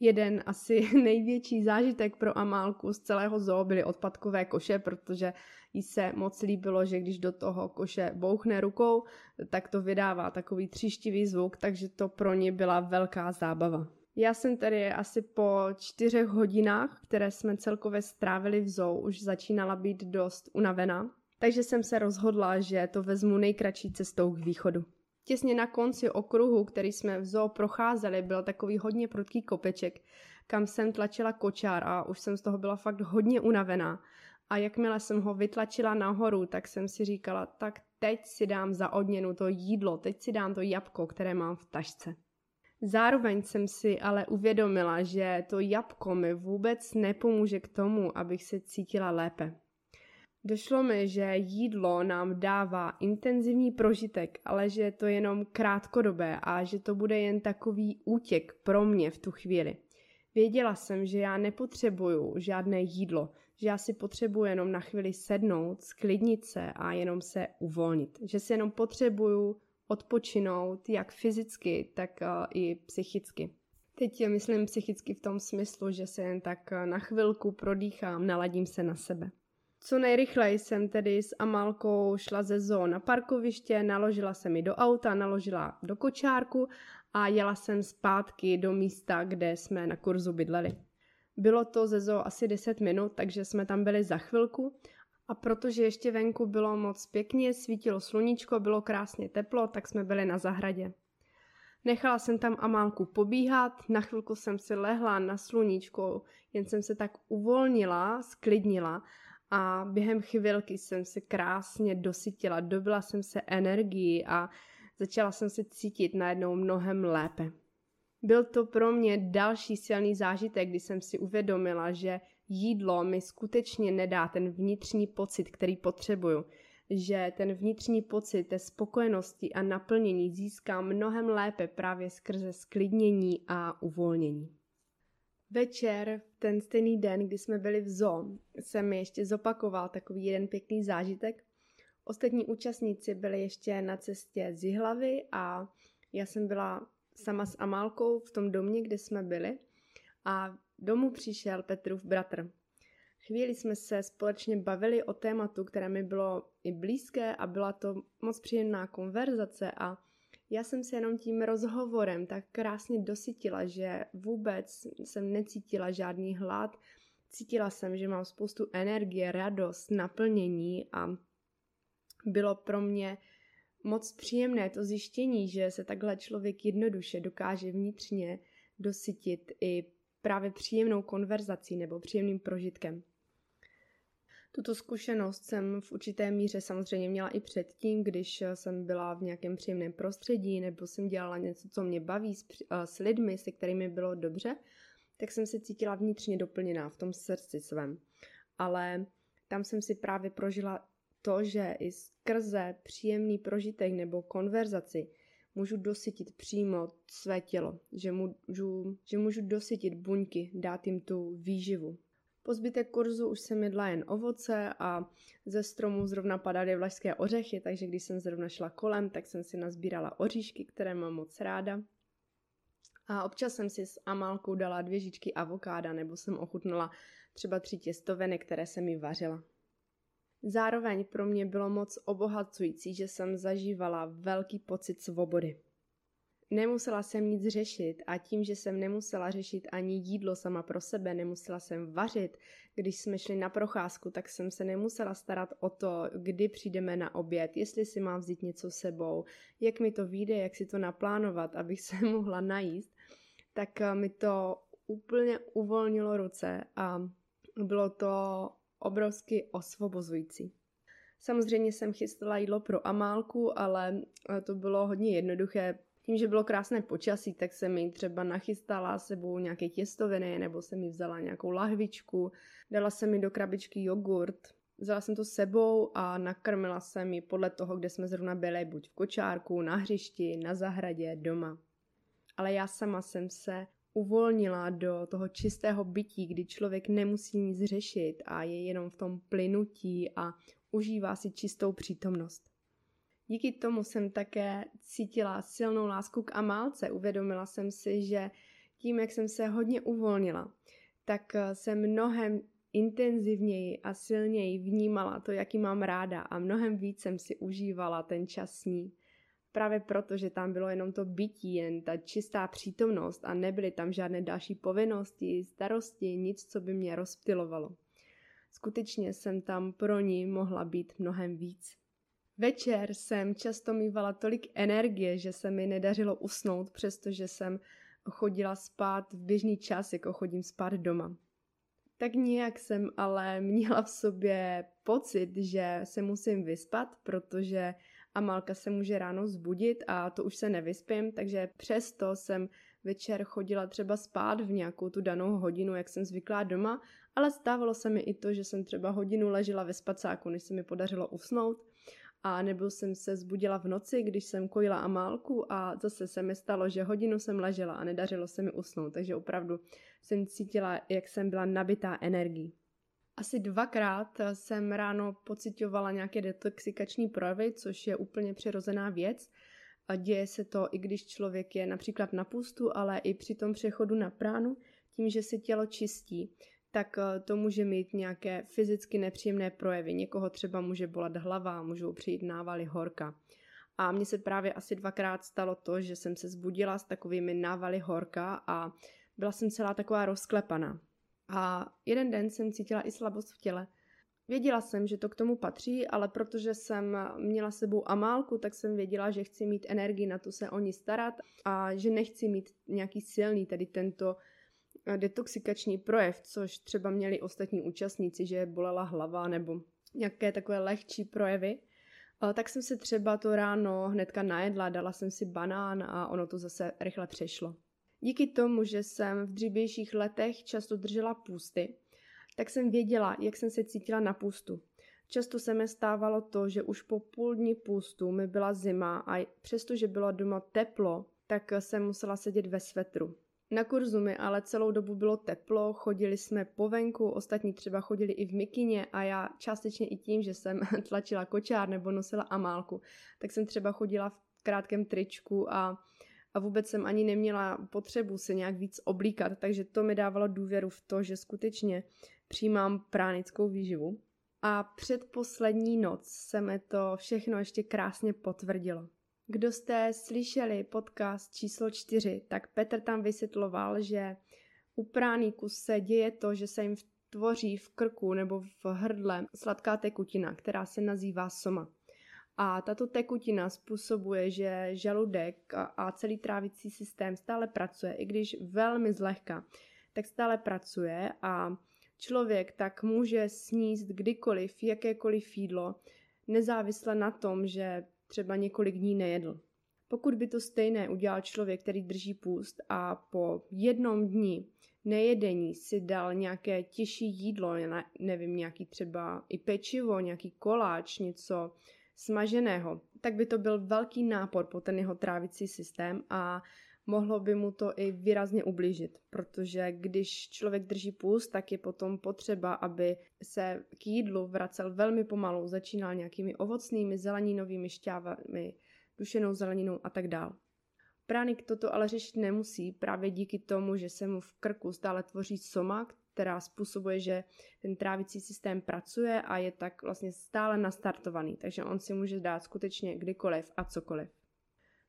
Jeden asi <laughs> největší zážitek pro Amálku z celého zoo byly odpadkové koše, protože jí se moc líbilo, že když do toho koše bouchne rukou, tak to vydává takový třištivý zvuk, takže to pro ně byla velká zábava. Já jsem tady asi po čtyřech hodinách, které jsme celkově strávili v zoo, už začínala být dost unavená, takže jsem se rozhodla, že to vezmu nejkratší cestou k východu. Těsně na konci okruhu, který jsme v zoo procházeli, byl takový hodně prudký kopeček, kam jsem tlačila kočár a už jsem z toho byla fakt hodně unavená. A jakmile jsem ho vytlačila nahoru, tak jsem si říkala, tak teď si dám za odměnu to jídlo, teď si dám to jabko, které mám v tašce. Zároveň jsem si ale uvědomila, že to jabko mi vůbec nepomůže k tomu, abych se cítila lépe. Došlo mi, že jídlo nám dává intenzivní prožitek, ale že je to jenom krátkodobé a že to bude jen takový útěk pro mě v tu chvíli. Věděla jsem, že já nepotřebuju žádné jídlo, že já si potřebuji jenom na chvíli sednout, sklidnit se a jenom se uvolnit. Že si jenom potřebuju odpočinout jak fyzicky, tak uh, i psychicky. Teď myslím psychicky v tom smyslu, že se jen tak uh, na chvilku prodýchám, naladím se na sebe. Co nejrychleji jsem tedy s Amalkou šla ze zoo na parkoviště, naložila se mi do auta, naložila do kočárku a jela jsem zpátky do místa, kde jsme na kurzu bydleli. Bylo to ze zoo asi 10 minut, takže jsme tam byli za chvilku a protože ještě venku bylo moc pěkně, svítilo sluníčko, bylo krásně teplo, tak jsme byli na zahradě. Nechala jsem tam Amálku pobíhat, na chvilku jsem si lehla na sluníčko, jen jsem se tak uvolnila, sklidnila a během chvilky jsem se krásně dosytila, dobila jsem se energii a začala jsem se cítit najednou mnohem lépe. Byl to pro mě další silný zážitek, kdy jsem si uvědomila, že jídlo mi skutečně nedá ten vnitřní pocit, který potřebuju. Že ten vnitřní pocit té spokojenosti a naplnění získám mnohem lépe právě skrze sklidnění a uvolnění. Večer, ten stejný den, kdy jsme byli v zoo, jsem mi ještě zopakoval takový jeden pěkný zážitek. Ostatní účastníci byli ještě na cestě z Jihlavy a já jsem byla sama s Amálkou v tom domě, kde jsme byli a domů přišel Petrův bratr. Chvíli jsme se společně bavili o tématu, které mi bylo i blízké a byla to moc příjemná konverzace a já jsem se jenom tím rozhovorem tak krásně dosytila, že vůbec jsem necítila žádný hlad, cítila jsem, že mám spoustu energie, radost, naplnění a bylo pro mě moc příjemné to zjištění, že se takhle člověk jednoduše dokáže vnitřně dosytit i právě příjemnou konverzací nebo příjemným prožitkem. Tuto zkušenost jsem v určité míře samozřejmě měla i předtím, když jsem byla v nějakém příjemném prostředí nebo jsem dělala něco, co mě baví s, eh, s lidmi, se kterými bylo dobře, tak jsem se cítila vnitřně doplněná v tom srdci svém. Ale tam jsem si právě prožila to, že i skrze příjemný prožitek nebo konverzaci můžu dosytit přímo své tělo, že můžu, že můžu dosytit buňky, dát jim tu výživu. Po zbytek kurzu už jsem jedla jen ovoce a ze stromů zrovna padaly vlašské ořechy, takže když jsem zrovna šla kolem, tak jsem si nazbírala oříšky, které mám moc ráda. A občas jsem si s Amálkou dala dvě žičky avokáda nebo jsem ochutnala třeba tři těstoviny, které jsem mi vařila. Zároveň pro mě bylo moc obohacující, že jsem zažívala velký pocit svobody. Nemusela jsem nic řešit a tím, že jsem nemusela řešit ani jídlo sama pro sebe, nemusela jsem vařit, když jsme šli na procházku, tak jsem se nemusela starat o to, kdy přijdeme na oběd, jestli si mám vzít něco sebou, jak mi to vyjde, jak si to naplánovat, abych se <laughs> mohla najíst, tak eh, mi to úplně uvolnilo ruce a bylo to obrovsky osvobozující. Samozřejmě jsem chystala jídlo pro Amálku, ale to bylo hodně jednoduché. Tím, že bylo krásné počasí, tak jsem mi třeba nachystala sebou nějaké těstoviny, nebo jsem mi vzala nějakou lahvičku, dala jsem mi do krabičky jogurt, vzala jsem to sebou a nakrmila jsem ji podle toho, kde jsme zrovna byli, buď v kočárku, na hřišti, na zahradě, doma. Ale já sama jsem se uvolnila do toho čistého bytí, kdy člověk nemusí nic řešit a je jenom v tom plynutí a užívá si čistou přítomnost. Díky tomu jsem také cítila silnou lásku k Amálce. Uvědomila jsem si, že tím, jak jsem se hodně uvolnila, tak jsem mnohem intenzivněji a silněji vnímala to, jaký mám ráda a mnohem víc jsem si užívala ten čas s ní. Právě proto, že tam bylo jenom to bytí, jen ta čistá přítomnost a nebyly tam žádné další povinnosti, starosti, nic, co by mě rozptilovalo. Skutečně jsem tam pro ní mohla být mnohem víc. Večer jsem často mývala tolik energie, že se mi nedařilo usnout, přestože jsem chodila spát v běžný čas, jako chodím spát doma. Tak nějak jsem ale měla v sobě pocit, že se musím vyspat, protože Amalka se může ráno zbudit a to už se nevyspím, takže přesto jsem večer chodila třeba spát v nějakou tu danou hodinu, jak jsem zvyklá doma, ale stávalo se mi i to, že jsem třeba hodinu ležela ve spacáku, než se mi podařilo usnout a nebo jsem se zbudila v noci, když jsem kojila Amálku a zase se mi stalo, že hodinu jsem ležela a nedařilo se mi usnout, takže opravdu jsem cítila, jak jsem byla nabitá energií. Asi dvakrát jsem ráno pocitovala nějaké detoxikační projevy, což je úplně přirozená věc. A děje se to, i když člověk je například na pustu, ale i při tom přechodu na pránu, tím, že si tělo čistí, tak eh, to může mít nějaké fyzicky nepříjemné projevy. Někoho třeba může bolet hlava, můžou přijít návaly horka. A mně se právě asi dvakrát stalo to, že jsem se zbudila s takovými návaly horka a byla jsem celá taková rozklepaná. A jeden den jsem cítila i slabost v těle. Věděla jsem, že to k tomu patří, ale protože jsem měla sebou amálku, tak jsem věděla, že chci mít energii na to se o ní starat a že nechci mít nějaký silný, tedy tento eh, detoxikační projev, což třeba měli ostatní účastníci, že bolela hlava nebo nějaké takové lehčí projevy. Tak jsem se třeba to ráno hnedka najedla, dala jsem si banán a ono to zase rychle přešlo. Díky tomu, že jsem v dřívějších letech často držela půsty, tak jsem věděla, jak jsem se cítila na půstu. Často se mi stávalo to, že už po půl dní půstu mi byla zima a přestože bylo doma teplo, tak jsem musela sedět ve svetru. Na kurzu mi ale celou dobu bylo teplo, chodili jsme po venku, ostatní třeba chodili i v mikině a já částečně i tím, že jsem <laughs> tlačila kočár nebo nosila amálku, tak jsem třeba chodila v krátkém tričku a a vůbec jsem ani neměla potřebu se nějak víc oblíkat, takže to mi dávalo důvěru v to, že skutečně přijímám pránickou výživu. A předposlední noc se mi to všechno ještě krásně potvrdilo. Kdo jste slyšeli podcast číslo 4, tak Petr tam vysvětloval, že u práníků se děje to, že se jim tvoří v krku nebo v hrdle sladká tekutina, která se nazývá soma. A tato tekutina způsobuje, že žaludek a celý trávicí systém stále pracuje, i když velmi zlehka, tak stále pracuje a člověk tak může sníst kdykoliv, jakékoliv jídlo, nezávisle na tom, že třeba několik dní nejedl. Pokud by to stejné udělal člověk, který drží půst a po jednom dni nejedení si dal nějaké těžší jídlo, nevím, nějaký třeba i pečivo, nějaký koláč, něco smaženého, tak by to byl velký nápor po ten jeho trávicí systém a mohlo by mu to i výrazně ublížit, protože když člověk drží puls, tak je potom potřeba, aby se k jídlu vracel velmi pomalu, začínal nějakými ovocnými, zeleninovými šťávami, dušenou zeleninou a tak dále. Pránik toto ale řešit nemusí právě díky tomu, že se mu v krku stále tvoří soma, která způsobuje, že ten trávicí systém pracuje a je tak vlastně stále nastartovaný, takže on si může dát skutečně kdykoliv a cokoliv.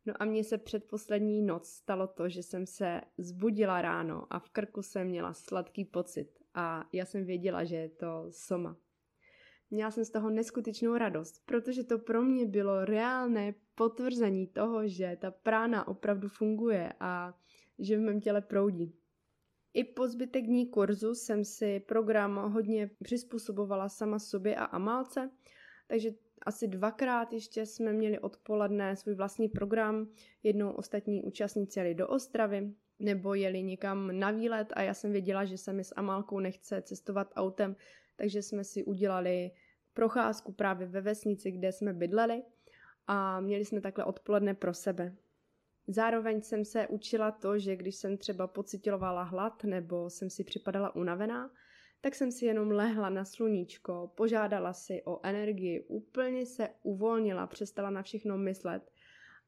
No a mně se předposlední noc stalo to, že jsem se zbudila ráno a v krku jsem měla sladký pocit a já jsem věděla, že je to soma. Měla jsem z toho neskutečnou radost, protože to pro mě bylo reálné potvrzení toho, že ta prána opravdu funguje a že v mém těle proudí. I po zbytek dní kurzu jsem si program hodně přizpůsobovala sama sobě a Amálce, takže asi dvakrát ještě jsme měli odpoledne svůj vlastní program. Jednou ostatní účastníci jeli do Ostravy nebo jeli někam na výlet a já jsem věděla, že se mi s Amálkou nechce cestovat autem, takže jsme si udělali procházku právě ve vesnici, kde jsme bydleli a měli jsme takhle odpoledne pro sebe. Zároveň jsem se učila to, že když jsem třeba pocitovala hlad nebo jsem si připadala unavená, tak jsem si jenom lehla na sluníčko, požádala si o energii, úplně se uvolnila, přestala na všechno myslet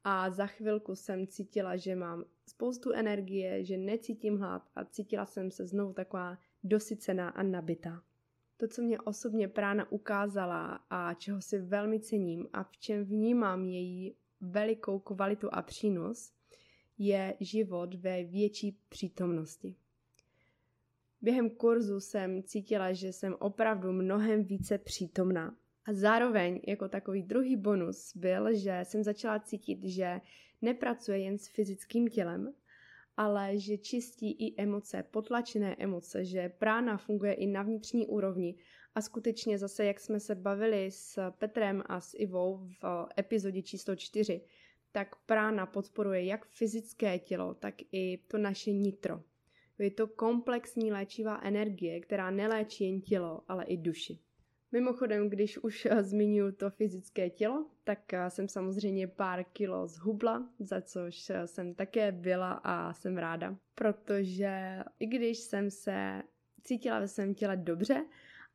a za chvilku jsem cítila, že mám spoustu energie, že necítím hlad a cítila jsem se znovu taková dosycená a nabitá. To, co mě osobně prána ukázala a čeho si velmi cením a v čem vnímám její velikou kvalitu a přínos, je život ve větší přítomnosti. Během kurzu jsem cítila, že jsem opravdu mnohem více přítomná. A zároveň jako takový druhý bonus byl, že jsem začala cítit, že nepracuje jen s fyzickým tělem, ale že čistí i emoce, potlačené emoce, že prána funguje i na vnitřní úrovni a skutečně zase, jak jsme se bavili s Petrem a s Ivou v epizodě číslo 4, tak prána podporuje jak fyzické tělo, tak i to naše nitro. Je to komplexní léčivá energie, která neléčí jen tělo, ale i duši. Mimochodem, když už <laughs> zmiňuji to fyzické tělo, tak eh, jsem samozřejmě pár kilo zhubla, za což eh, jsem také byla a jsem ráda, protože i když jsem se cítila ve svém těle dobře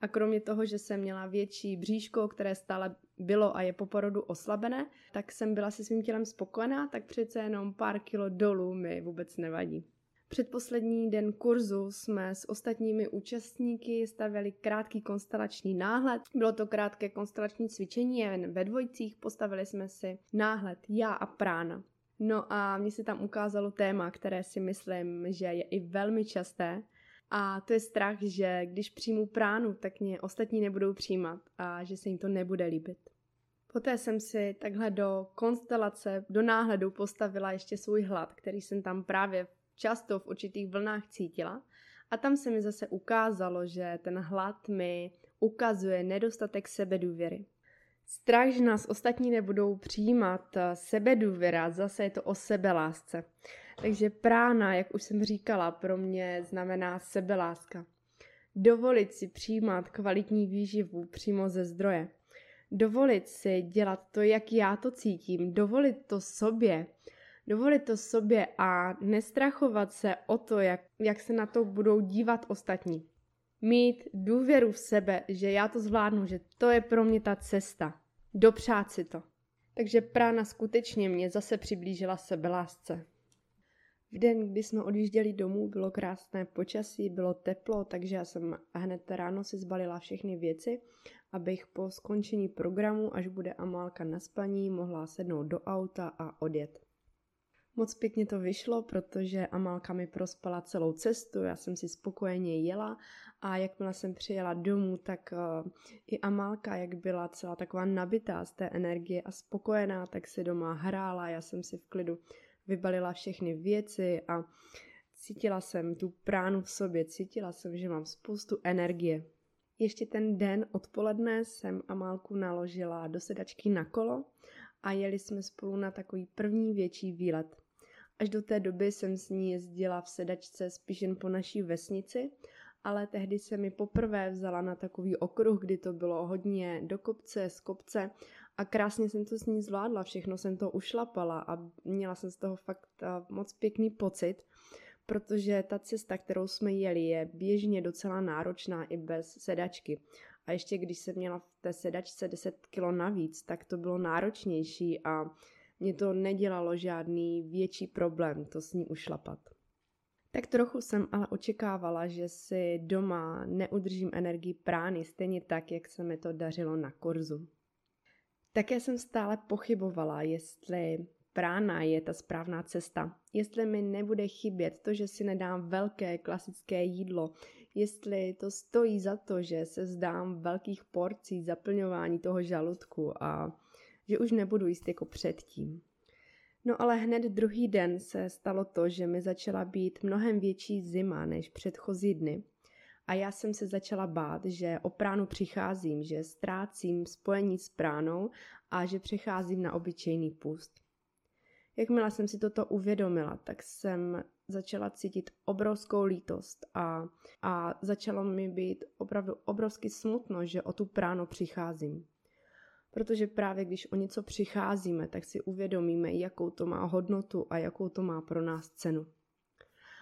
a kromě toho, že jsem měla větší bříško, které stále bylo a je po porodu oslabené, tak jsem byla se svým tělem spokojená, tak přece jenom pár kilo dolů mi vůbec nevadí. Předposlední den kurzu jsme s ostatními účastníky stavili krátký konstelační náhled. Bylo to krátké konstelační cvičení, jen ve dvojcích postavili jsme si náhled já a prána. No a mně se tam ukázalo téma, které si myslím, že je i velmi časté, a to je strach, že když přijmu pránu, tak mě ostatní nebudou přijímat a že se jim to nebude líbit. Poté jsem si takhle do konstelace, do náhledu postavila ještě svůj hlad, který jsem tam právě často v určitých vlnách cítila. A tam se mi zase ukázalo, že ten hlad mi ukazuje nedostatek sebedůvěry. Strach, že nás ostatní nebudou přijímat eh, sebedůvěra, zase je to o sebelásce. Takže prána, jak už jsem říkala, pro mě znamená sebeláska. Dovolit si přijímat kvalitní výživu přímo ze zdroje. Dovolit si dělat to, jak já to cítím. Dovolit to sobě dovolit to sobě a nestrachovat se o to, jak, jak se na to budou dívat ostatní. Mít důvěru v sebe, že já to zvládnu, že to je pro mě ta cesta. Dopřát si to. Takže prána skutečně mě zase přiblížila sebelásce. V den, kdy jsme odjížděli domů, bylo krásné počasí, bylo teplo, takže já jsem hned ráno si zbalila všechny věci, abych po skončení programu, až bude Amálka na spaní, mohla sednout do auta a odjet. Moc pěkně to vyšlo, protože Amálka mi prospala celou cestu, já jsem si spokojeně jela a jakmile jsem přijela domů, tak uh, i Amálka, jak byla celá taková nabitá z té energie a spokojená, tak si doma hrála, já jsem si v klidu vybalila všechny věci a cítila jsem tu pránu v sobě, cítila jsem, že mám spoustu energie. Ještě ten den odpoledne jsem Amálku naložila do sedačky na kolo a jeli jsme spolu na takový první větší výlet. Až do té doby jsem s ní jezdila v sedačce spíš jen po naší vesnici, ale tehdy se mi poprvé vzala na takový okruh, kdy to bylo hodně do kopce, z kopce a krásně jsem to s ní zvládla, všechno jsem to ušlapala a měla jsem z toho fakt moc pěkný pocit, protože ta cesta, kterou jsme jeli, je běžně docela náročná i bez sedačky. A ještě když jsem měla v té sedačce 10 kg navíc, tak to bylo náročnější a mě to nedělalo žádný větší problém to s ní ušlapat. Tak trochu jsem ale očekávala, že si doma neudržím energii prány stejně tak, jak se mi to dařilo na kurzu. Také jsem stále pochybovala, jestli prána je ta správná cesta. Jestli mi nebude chybět to, že si nedám velké klasické jídlo, jestli to stojí za to, že se zdám velkých porcí zaplňování toho žaludku a že už nebudu jíst jako předtím. No ale hned druhý den se stalo to, že mi začala být mnohem větší zima než předchozí dny a já jsem se začala bát, že o pránu přicházím, že ztrácím spojení s pránou a že přecházím na obyčejný půst. Jakmile jsem si toto uvědomila, tak jsem začala cítit obrovskou lítost a, a začalo mi být opravdu obrovsky smutno, že o tu pránu přicházím. Protože právě když o něco přicházíme, tak si uvědomíme, jakou to má hodnotu a jakou to má pro nás cenu.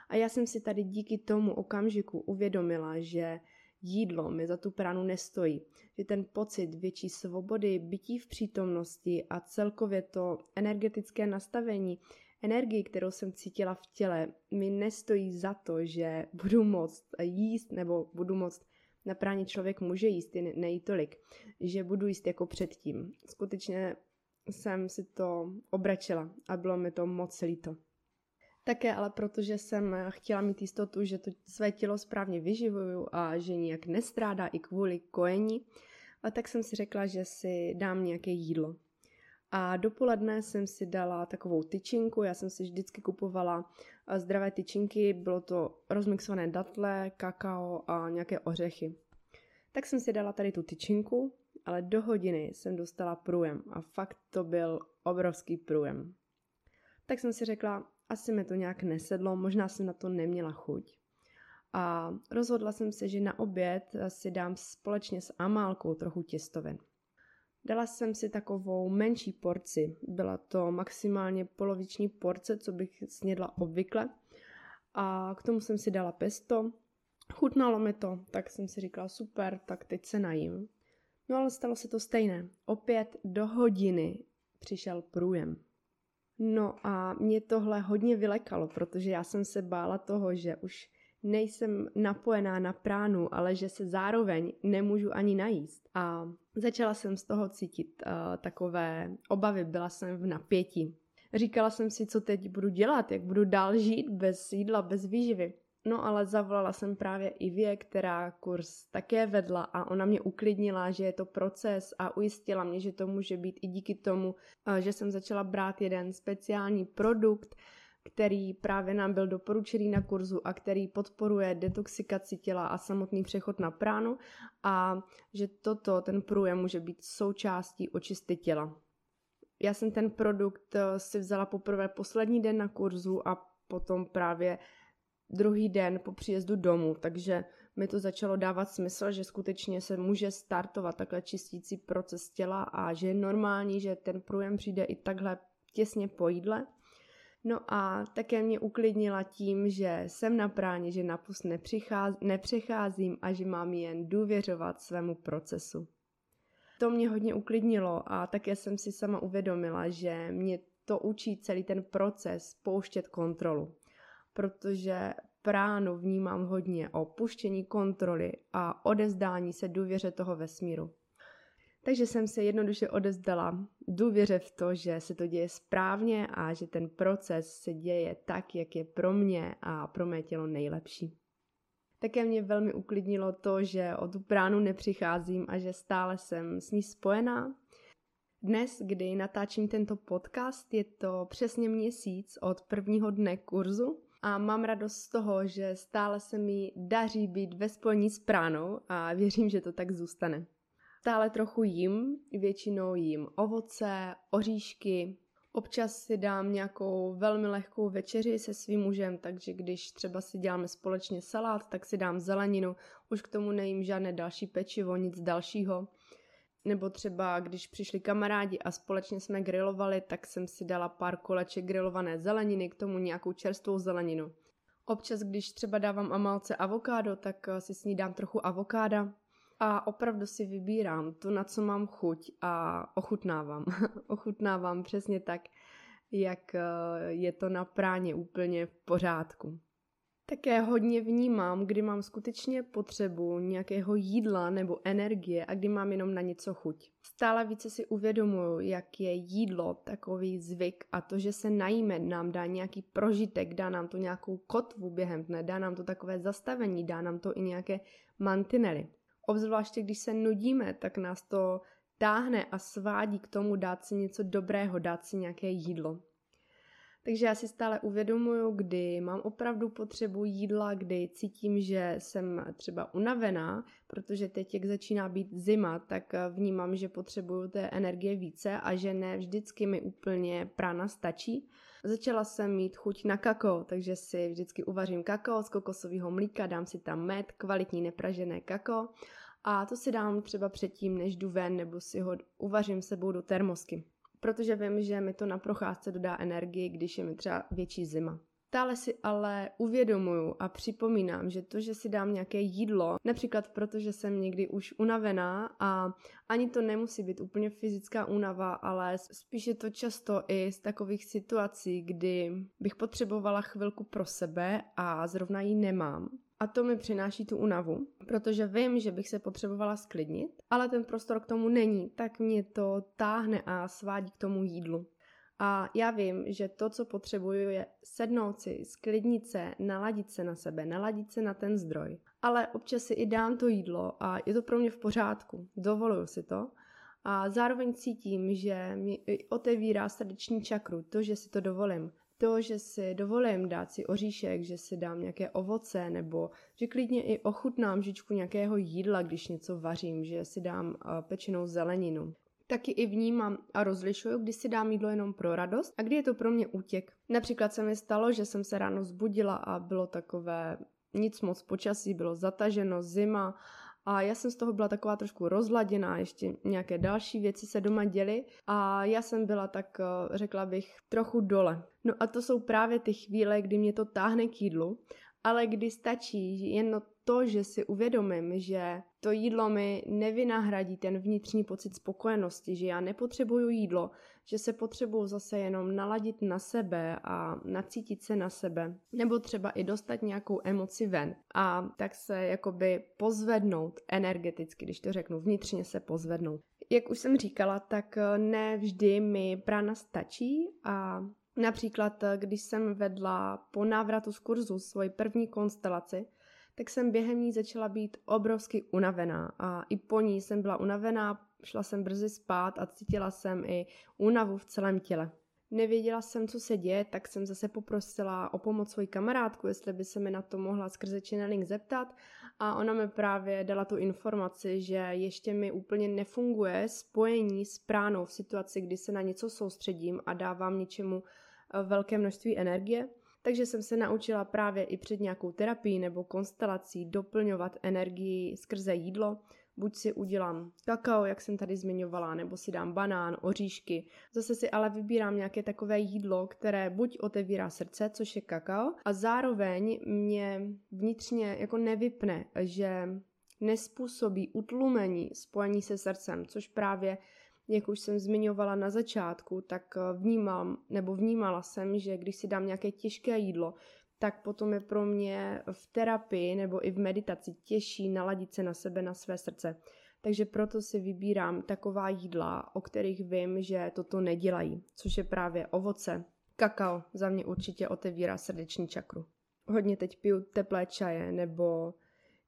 A já jsem si tady díky tomu okamžiku uvědomila, že jídlo mi za tu pránu nestojí. Že ten pocit větší svobody, bytí v přítomnosti a celkově to energetické nastavení, energii, kterou jsem cítila v těle, mi nestojí za to, že budu moct jíst nebo budu moct na práně člověk může jíst, i nejí tolik, že budu jíst jako předtím. Skutečně jsem si to obračila a bylo mi to moc líto. Také ale protože jsem chtěla mít jistotu, že to své tělo správně vyživuju a že nijak nestrádá i kvůli kojení, a tak jsem si řekla, že si dám nějaké jídlo. A dopoledne jsem si dala takovou tyčinku, já jsem si vždycky kupovala zdravé tyčinky, bylo to rozmixované datle, kakao a nějaké ořechy. Tak jsem si dala tady tu tyčinku, ale do hodiny jsem dostala průjem a fakt to byl obrovský průjem. Tak jsem si řekla, asi mi to nějak nesedlo, možná jsem na to neměla chuť. A rozhodla jsem se, že na oběd si dám společně s Amálkou trochu těstovin. Dala jsem si takovou menší porci, byla to maximálně poloviční porce, co bych snědla obvykle. A k tomu jsem si dala pesto, chutnalo mi to, tak jsem si říkala super, tak teď se najím. No ale stalo se to stejné. Opět do hodiny přišel průjem. No a mě tohle hodně vylekalo, protože já jsem se bála toho, že už nejsem napojená na pránu, ale že se zároveň nemůžu ani najíst. A začala jsem z toho cítit uh, takové obavy, byla jsem v napětí. Říkala jsem si, co teď budu dělat, jak budu dál žít bez jídla, bez výživy. No ale zavolala jsem právě Ivě, která kurz také vedla a ona mě uklidnila, že je to proces a ujistila mě, že to může být i díky tomu, že jsem začala brát jeden speciální produkt, který právě nám byl doporučený na kurzu a který podporuje detoxikaci těla a samotný přechod na pránu a že toto, ten průjem může být součástí očisty těla. Já jsem ten produkt eh, si vzala poprvé poslední den na kurzu a potom právě druhý den po příjezdu domů, takže mi to začalo dávat smysl, že skutečně se může startovat takhle čistící proces těla a že je normální, že ten průjem přijde i takhle těsně po jídle. No a také mě uklidnila tím, že jsem na práně, že na pust nepřecházím a že mám jen důvěřovat svému procesu. To mě hodně uklidnilo a také jsem si sama uvědomila, že mě to učí celý ten proces pouštět kontrolu protože pránu vnímám hodně o puštění kontroly a odezdání se důvěře toho vesmíru. Takže jsem se jednoduše odezdala důvěře v to, že se to děje správně a že ten proces se děje tak, jak je pro mě a pro mé tělo nejlepší. Také mě velmi uklidnilo to, že o tu pránu nepřicházím a že stále jsem s ní spojená. Dnes, kdy natáčím tento podcast, je to přesně měsíc od prvního dne kurzu a mám radost z toho, že stále se mi daří být ve spojení s pránou a věřím, že to tak zůstane. Stále trochu jím, většinou jím ovoce, oříšky, Občas si dám nějakou velmi lehkou večeři se svým mužem, takže když třeba si děláme společně salát, tak si dám zeleninu, už k tomu nejím žádné další pečivo, nic dalšího. Nebo třeba, když přišli kamarádi a společně jsme grilovali, tak jsem si dala pár koleček grilované zeleniny, k tomu nějakou čerstvou zeleninu. Občas, když třeba dávám Amalce avokádo, tak si s ní dám trochu avokáda, a opravdu si vybírám to, na co mám chuť a ochutnávám. <laughs> ochutnávám přesně tak, jak eh, je to na práně úplně v pořádku. Také hodně vnímám, kdy mám skutečně potřebu nějakého jídla nebo energie a kdy mám jenom na něco chuť. Stále více si uvědomuju, jak je jídlo takový zvyk a to, že se najíme, nám dá nějaký prožitek, dá nám to nějakou kotvu během dne, dá nám to takové zastavení, dá nám to i nějaké mantinely. Obzvláště když se nudíme, tak nás to táhne a svádí k tomu dát si něco dobrého, dát si nějaké jídlo. Takže já si stále uvědomuju, kdy mám opravdu potřebu jídla, kdy cítím, že jsem třeba unavená, protože teď, jak začíná být zima, tak vnímám, že potřebuju té energie více a že ne vždycky mi úplně prána stačí. Začala jsem mít chuť na kakao, takže si vždycky uvařím kakao z kokosového mlíka, dám si tam med, kvalitní nepražené kakao a to si dám třeba předtím, než jdu ven, nebo si ho uvařím sebou do termosky. Protože vím, že mi to na procházce dodá energii, když je mi třeba větší zima. Stále si ale uvědomuju a připomínám, že to, že si dám nějaké jídlo, například protože jsem někdy už unavená a ani to nemusí být úplně fyzická únava, ale spíš je to často i z takových situací, kdy bych potřebovala chvilku pro sebe a zrovna ji nemám. A to mi přináší tu unavu, protože vím, že bych se potřebovala sklidnit, ale ten prostor k tomu není, tak mě to táhne a svádí k tomu jídlu. A já vím, že to, co potřebuju, je sednout si, sklidnit se, naladit se na sebe, naladit se na ten zdroj. Ale občas si i dám to jídlo a je to pro mě v pořádku. Dovoluju si to. A zároveň cítím, že mi otevírá srdeční čakru, to, že si to dovolím. To, že si dovolím dát si oříšek, že si dám nějaké ovoce, nebo že klidně i ochutnám žičku nějakého jídla, když něco vařím, že si dám pečenou zeleninu taky i vnímám a rozlišuju, kdy si dám jídlo jenom pro radost a kdy je to pro mě útěk. Například se mi stalo, že jsem se ráno zbudila a bylo takové nic moc počasí, bylo zataženo, zima a já jsem z toho byla taková trošku rozladěná, ještě nějaké další věci se doma děly a já jsem byla tak, eh, řekla bych, trochu dole. No a to jsou právě ty chvíle, kdy mě to táhne k jídlu, ale kdy stačí jen to, že si uvědomím, že to jídlo mi nevynahradí ten vnitřní pocit spokojenosti, že já nepotřebuju jídlo, že se potřebuju zase jenom naladit na sebe a nacítit se na sebe, nebo třeba i dostat nějakou emoci ven a tak se jakoby pozvednout energeticky, když to řeknu, vnitřně se pozvednout. Jak už jsem říkala, tak ne vždy mi prána stačí a Například, když jsem vedla po návratu z kurzu svoji první konstelaci, tak jsem během ní začala být obrovsky unavená a i po ní jsem byla unavená, šla jsem brzy spát a cítila jsem i únavu v celém těle. Nevěděla jsem, co se děje, tak jsem zase poprosila o pomoc svoji kamarádku, jestli by se mi na to mohla skrze channeling zeptat a ona mi právě dala tu informaci, že ještě mi úplně nefunguje spojení s pránou v situaci, kdy se na něco soustředím a dávám něčemu eh, velké množství energie takže jsem se naučila právě i před nějakou terapií nebo konstelací doplňovat energii skrze jídlo. Buď si udělám kakao, jak jsem tady zmiňovala, nebo si dám banán, oříšky. Zase si ale vybírám nějaké takové jídlo, které buď otevírá srdce, což je kakao, a zároveň mě vnitřně jako nevypne, že nespůsobí utlumení spojení se srdcem, což právě jak už jsem zmiňovala na začátku, tak vnímám nebo vnímala jsem, že když si dám nějaké těžké jídlo, tak potom je pro mě v terapii nebo i v meditaci těžší naladit se na sebe, na své srdce. Takže proto si vybírám taková jídla, o kterých vím, že toto nedělají, což je právě ovoce. Kakao za mě určitě otevírá srdeční čakru. Hodně teď piju teplé čaje nebo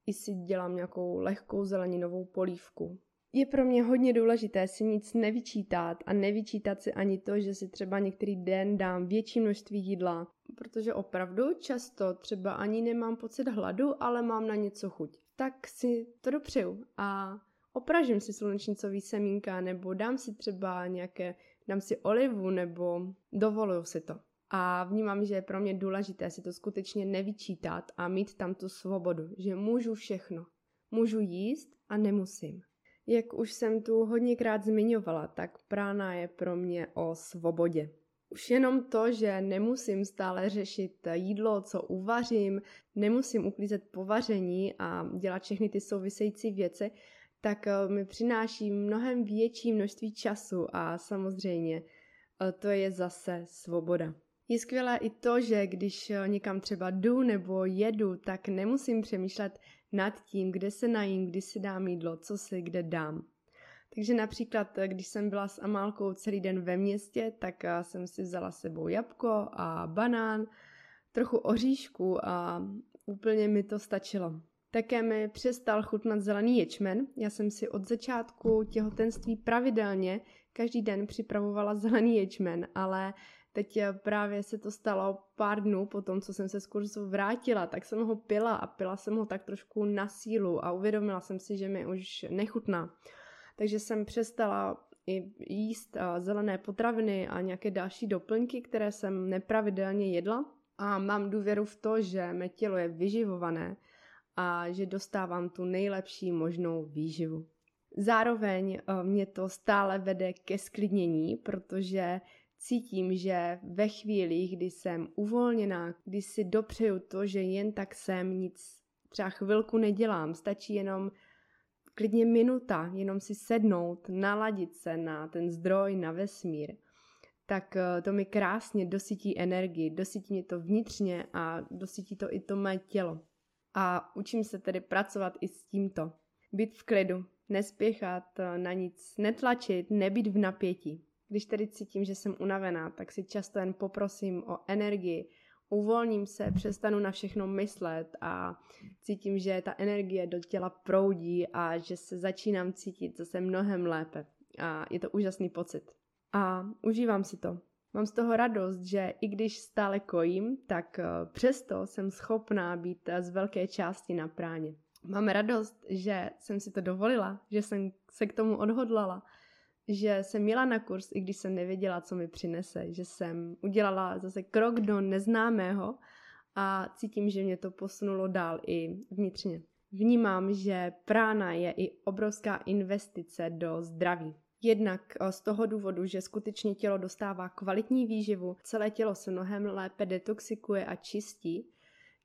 i si dělám nějakou lehkou zeleninovou polívku. Je pro mě hodně důležité si nic nevyčítat a nevyčítat si ani to, že si třeba některý den dám větší množství jídla, protože opravdu často třeba ani nemám pocit hladu, ale mám na něco chuť. Tak si to dopřeju a opražím si slunečnicový semínka nebo dám si třeba nějaké, dám si olivu nebo dovoluju si to. A vnímám, že je pro mě důležité si to skutečně nevyčítat a mít tam tu svobodu, že můžu všechno. Můžu jíst a nemusím. Jak už jsem tu hodněkrát zmiňovala, tak prána je pro mě o svobodě. Už jenom to, že nemusím stále řešit jídlo, co uvařím, nemusím uklízet povaření a dělat všechny ty související věci, tak eh, mi přináší mnohem větší množství času a samozřejmě eh, to je zase svoboda. Je skvělé i to, že když eh, někam třeba jdu nebo jedu, tak nemusím přemýšlet nad tím, kde se najím, kdy si dám jídlo, co si kde dám. Takže například, když jsem byla s Amálkou celý den ve městě, tak jsem si vzala sebou jabko a banán, trochu oříšku a úplně mi to stačilo. Také mi přestal chutnat zelený ječmen. Já jsem si od začátku těhotenství pravidelně každý den připravovala zelený ječmen, ale teď právě se to stalo pár dnů po tom, co jsem se z kurzu vrátila, tak jsem ho pila a pila jsem ho tak trošku na sílu a uvědomila jsem si, že mi už nechutná. Takže jsem přestala i jíst zelené potraviny a nějaké další doplňky, které jsem nepravidelně jedla. A mám důvěru v to, že mé tělo je vyživované a že dostávám tu nejlepší možnou výživu. Zároveň eh, mě to stále vede ke sklidnění, protože cítím, že ve chvíli, kdy jsem uvolněná, kdy si dopřeju to, že jen tak jsem, nic třeba chvilku nedělám, stačí jenom klidně minuta, jenom si sednout, naladit se na ten zdroj, na vesmír, tak eh, to mi krásně dosytí energii, dosytí mě to vnitřně a dosytí to i to mé tělo. A učím se tedy pracovat i s tímto. Být v klidu, nespěchat, eh, na nic netlačit, nebýt v napětí. Když tedy cítím, že jsem unavená, tak si často jen poprosím o energii, uvolním se, přestanu na všechno myslet a cítím, že ta energie do těla proudí a že se začínám cítit zase mnohem lépe. A je to úžasný pocit. A užívám si to. Mám z toho radost, že i když stále kojím, tak eh, přesto jsem schopná být eh, z velké části na práně. Mám radost, že jsem si to dovolila, že jsem se k tomu odhodlala, že jsem měla na kurz, i když jsem nevěděla, co mi přinese, že jsem udělala zase krok do neznámého a cítím, že mě to posunulo dál i vnitřně. Vnímám, že prána je i obrovská investice do zdraví. Jednak eh, z toho důvodu, že skutečně tělo dostává kvalitní výživu, celé tělo se mnohem lépe detoxikuje a čistí,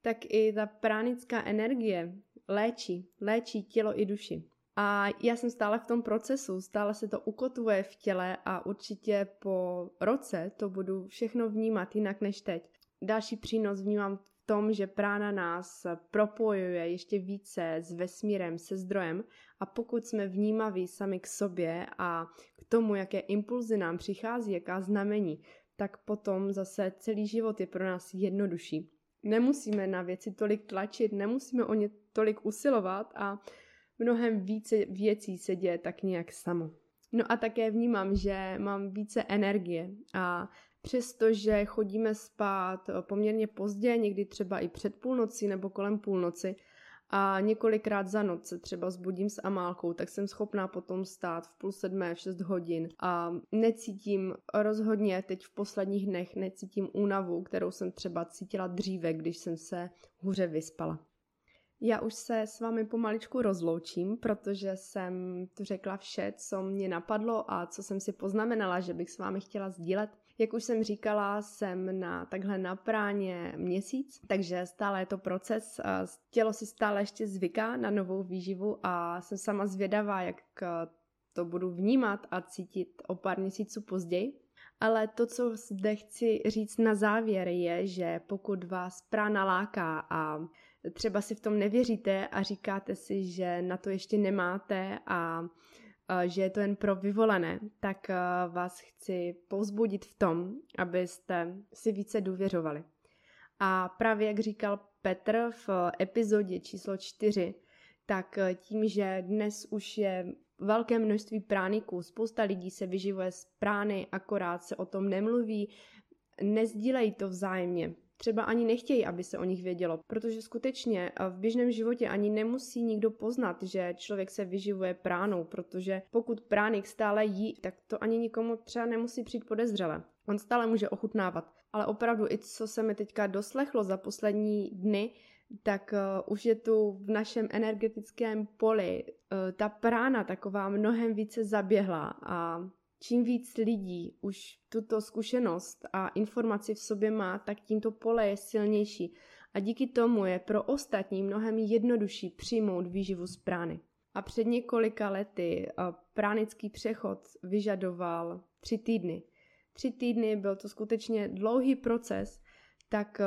tak i ta pránická energie léčí, léčí tělo i duši. A já jsem stále v tom procesu, stále se to ukotvuje v těle a určitě po roce to budu všechno vnímat jinak než teď. Další přínos vnímám v tom, že prána nás propojuje ještě více s vesmírem, se zdrojem a pokud jsme vnímaví sami k sobě a k tomu, jaké impulzy nám přichází, jaká znamení, tak potom zase celý život je pro nás jednodušší. Nemusíme na věci tolik tlačit, nemusíme o ně tolik usilovat a mnohem více věcí se děje tak nějak samo. No a také vnímám, že mám více energie a přestože chodíme spát poměrně pozdě, někdy třeba i před půlnocí nebo kolem půlnoci, a několikrát za noc se třeba zbudím s Amálkou, tak jsem schopná potom stát v půl sedmé, v šest hodin a necítím rozhodně teď v posledních dnech, necítím únavu, kterou jsem třeba cítila dříve, když jsem se hůře vyspala. Já už se s vámi pomaličku rozloučím, protože jsem tu řekla vše, co mě napadlo a co jsem si poznamenala, že bych s vámi chtěla sdílet. Jak už jsem říkala, jsem na takhle na práně měsíc, takže stále je to proces. Tělo si stále ještě zvyká na novou výživu a jsem sama zvědavá, jak to budu vnímat a cítit o pár měsíců později. Ale to, co zde chci říct na závěr, je, že pokud vás prána láká a třeba si v tom nevěříte a říkáte si, že na to ještě nemáte a že je to jen pro vyvolené, tak vás chci povzbudit v tom, abyste si více důvěřovali. A právě jak říkal Petr v epizodě číslo 4, tak tím, že dnes už je velké množství prániků, spousta lidí se vyživuje z prány, akorát se o tom nemluví, nezdílejí to vzájemně. Třeba ani nechtějí, aby se o nich vědělo, protože skutečně v běžném životě ani nemusí nikdo poznat, že člověk se vyživuje pránou, protože pokud pránik stále jí, tak to ani nikomu třeba nemusí přijít podezřele. On stále může ochutnávat. Ale opravdu i co se mi teďka doslechlo za poslední dny, tak uh, už je tu v našem energetickém poli uh, ta prána taková mnohem více zaběhla a čím víc lidí už tuto zkušenost a informaci v sobě má, tak tímto pole je silnější a díky tomu je pro ostatní mnohem jednodušší přijmout výživu z prány. A před několika lety uh, pránický přechod vyžadoval tři týdny. Tři týdny byl to skutečně dlouhý proces, tak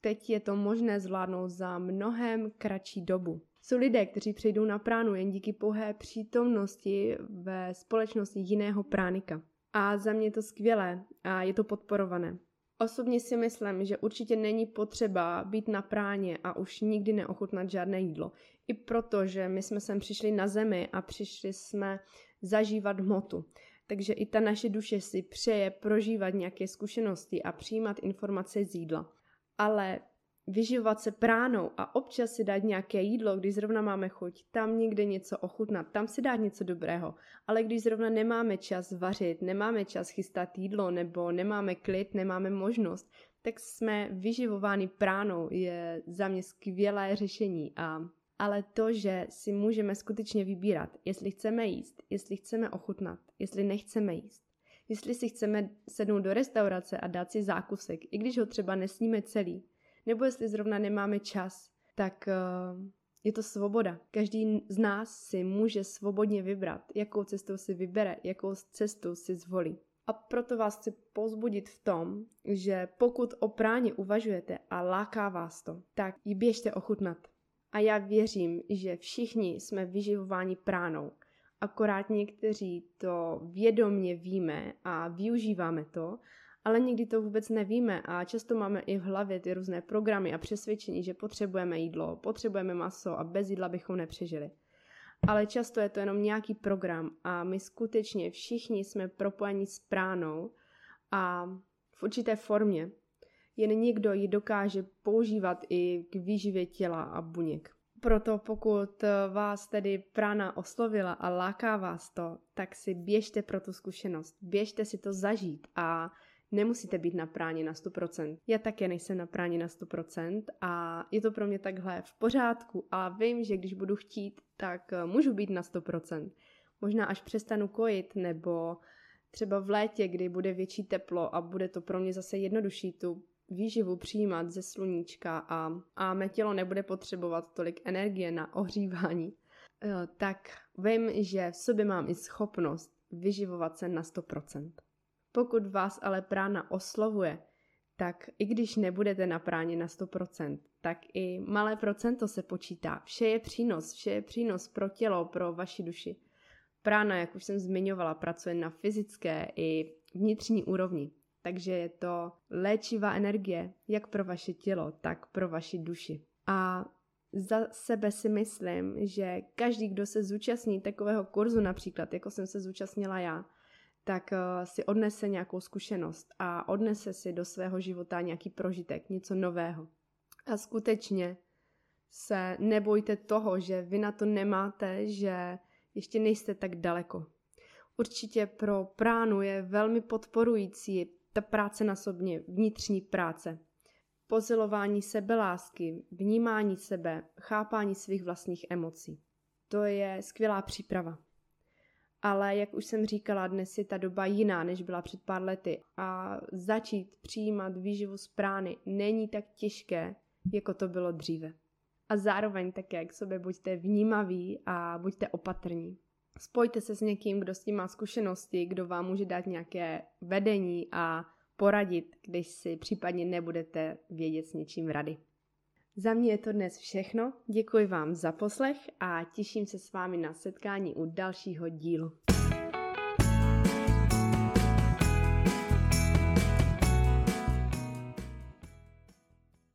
teď je to možné zvládnout za mnohem kratší dobu. Jsou lidé, kteří přejdou na pránu jen díky pouhé přítomnosti ve společnosti jiného pránika. A za mě je to skvělé a je to podporované. Osobně si myslím, že určitě není potřeba být na práně a už nikdy neochutnat žádné jídlo. I proto, že my jsme sem přišli na zemi a přišli jsme zažívat hmotu. Takže i ta naše duše si přeje prožívat nějaké zkušenosti a přijímat informace z jídla ale vyživovat se pránou a občas si dát nějaké jídlo, když zrovna máme chuť, tam někde něco ochutnat, tam si dát něco dobrého. Ale když zrovna nemáme čas vařit, nemáme čas chystat jídlo nebo nemáme klid, nemáme možnost, tak jsme vyživováni pránou je za mě skvělé řešení. A, ale to, že si můžeme skutečně vybírat, jestli chceme jíst, jestli chceme ochutnat, jestli nechceme jíst, jestli si chceme sednout do restaurace a dát si zákusek, i když ho třeba nesníme celý, nebo jestli zrovna nemáme čas, tak uh, je to svoboda. Každý z nás si může svobodně vybrat, jakou cestou si vybere, jakou cestu si zvolí. A proto vás chci pozbudit v tom, že pokud o práně uvažujete a láká vás to, tak ji běžte ochutnat. A já věřím, že všichni jsme vyživováni pránou akorát někteří to vědomně víme a využíváme to, ale někdy to vůbec nevíme a často máme i v hlavě ty různé programy a přesvědčení, že potřebujeme jídlo, potřebujeme maso a bez jídla bychom nepřežili. Ale často je to jenom nějaký program a my skutečně všichni jsme propojeni s pránou a v určité formě. Jen někdo ji dokáže používat i k výživě těla a buněk. Proto pokud vás tedy prána oslovila a láká vás to, tak si běžte pro tu zkušenost, běžte si to zažít a nemusíte být na práně na 100%. Já také nejsem na práně na 100% a je to pro mě takhle v pořádku a vím, že když budu chtít, tak eh, můžu být na 100%. Možná až přestanu kojit nebo třeba v létě, kdy bude větší teplo a bude to pro mě zase jednodušší tu výživu přijímat ze sluníčka a, a mé tělo nebude potřebovat tolik energie na ohřívání, eh, tak vím, že v sobě mám i schopnost vyživovat se na 100%. Pokud vás ale prána oslovuje, tak i když nebudete na práně na 100%, tak i malé procento se počítá. Vše je přínos, vše je přínos pro tělo, pro vaši duši. Prána, jak už jsem zmiňovala, pracuje na fyzické i vnitřní úrovni. Takže je to léčivá energie, jak pro vaše tělo, tak pro vaši duši. A za sebe si myslím, že každý, kdo se zúčastní takového kurzu například, jako jsem se zúčastnila já, tak eh, si odnese nějakou zkušenost a odnese si do svého života nějaký prožitek, něco nového. A skutečně se nebojte toho, že vy na to nemáte, že ještě nejste tak daleko. Určitě pro pránu je velmi podporující ta práce na sobě, vnitřní práce. Posilování sebelásky, vnímání sebe, chápání svých vlastních emocí. To je skvělá příprava. Ale jak už jsem říkala, dnes je ta doba jiná, než byla před pár lety a začít přijímat výživu z prány není tak těžké, jako to bylo dříve. A zároveň také k sobě buďte vnímaví a buďte opatrní. Spojte se s někým, kdo s tím má zkušenosti, kdo vám může dát nějaké vedení a poradit, když si případně nebudete vědět s něčím rady. Za mě je to dnes všechno. Děkuji vám za poslech a těším se s vámi na setkání u dalšího dílu.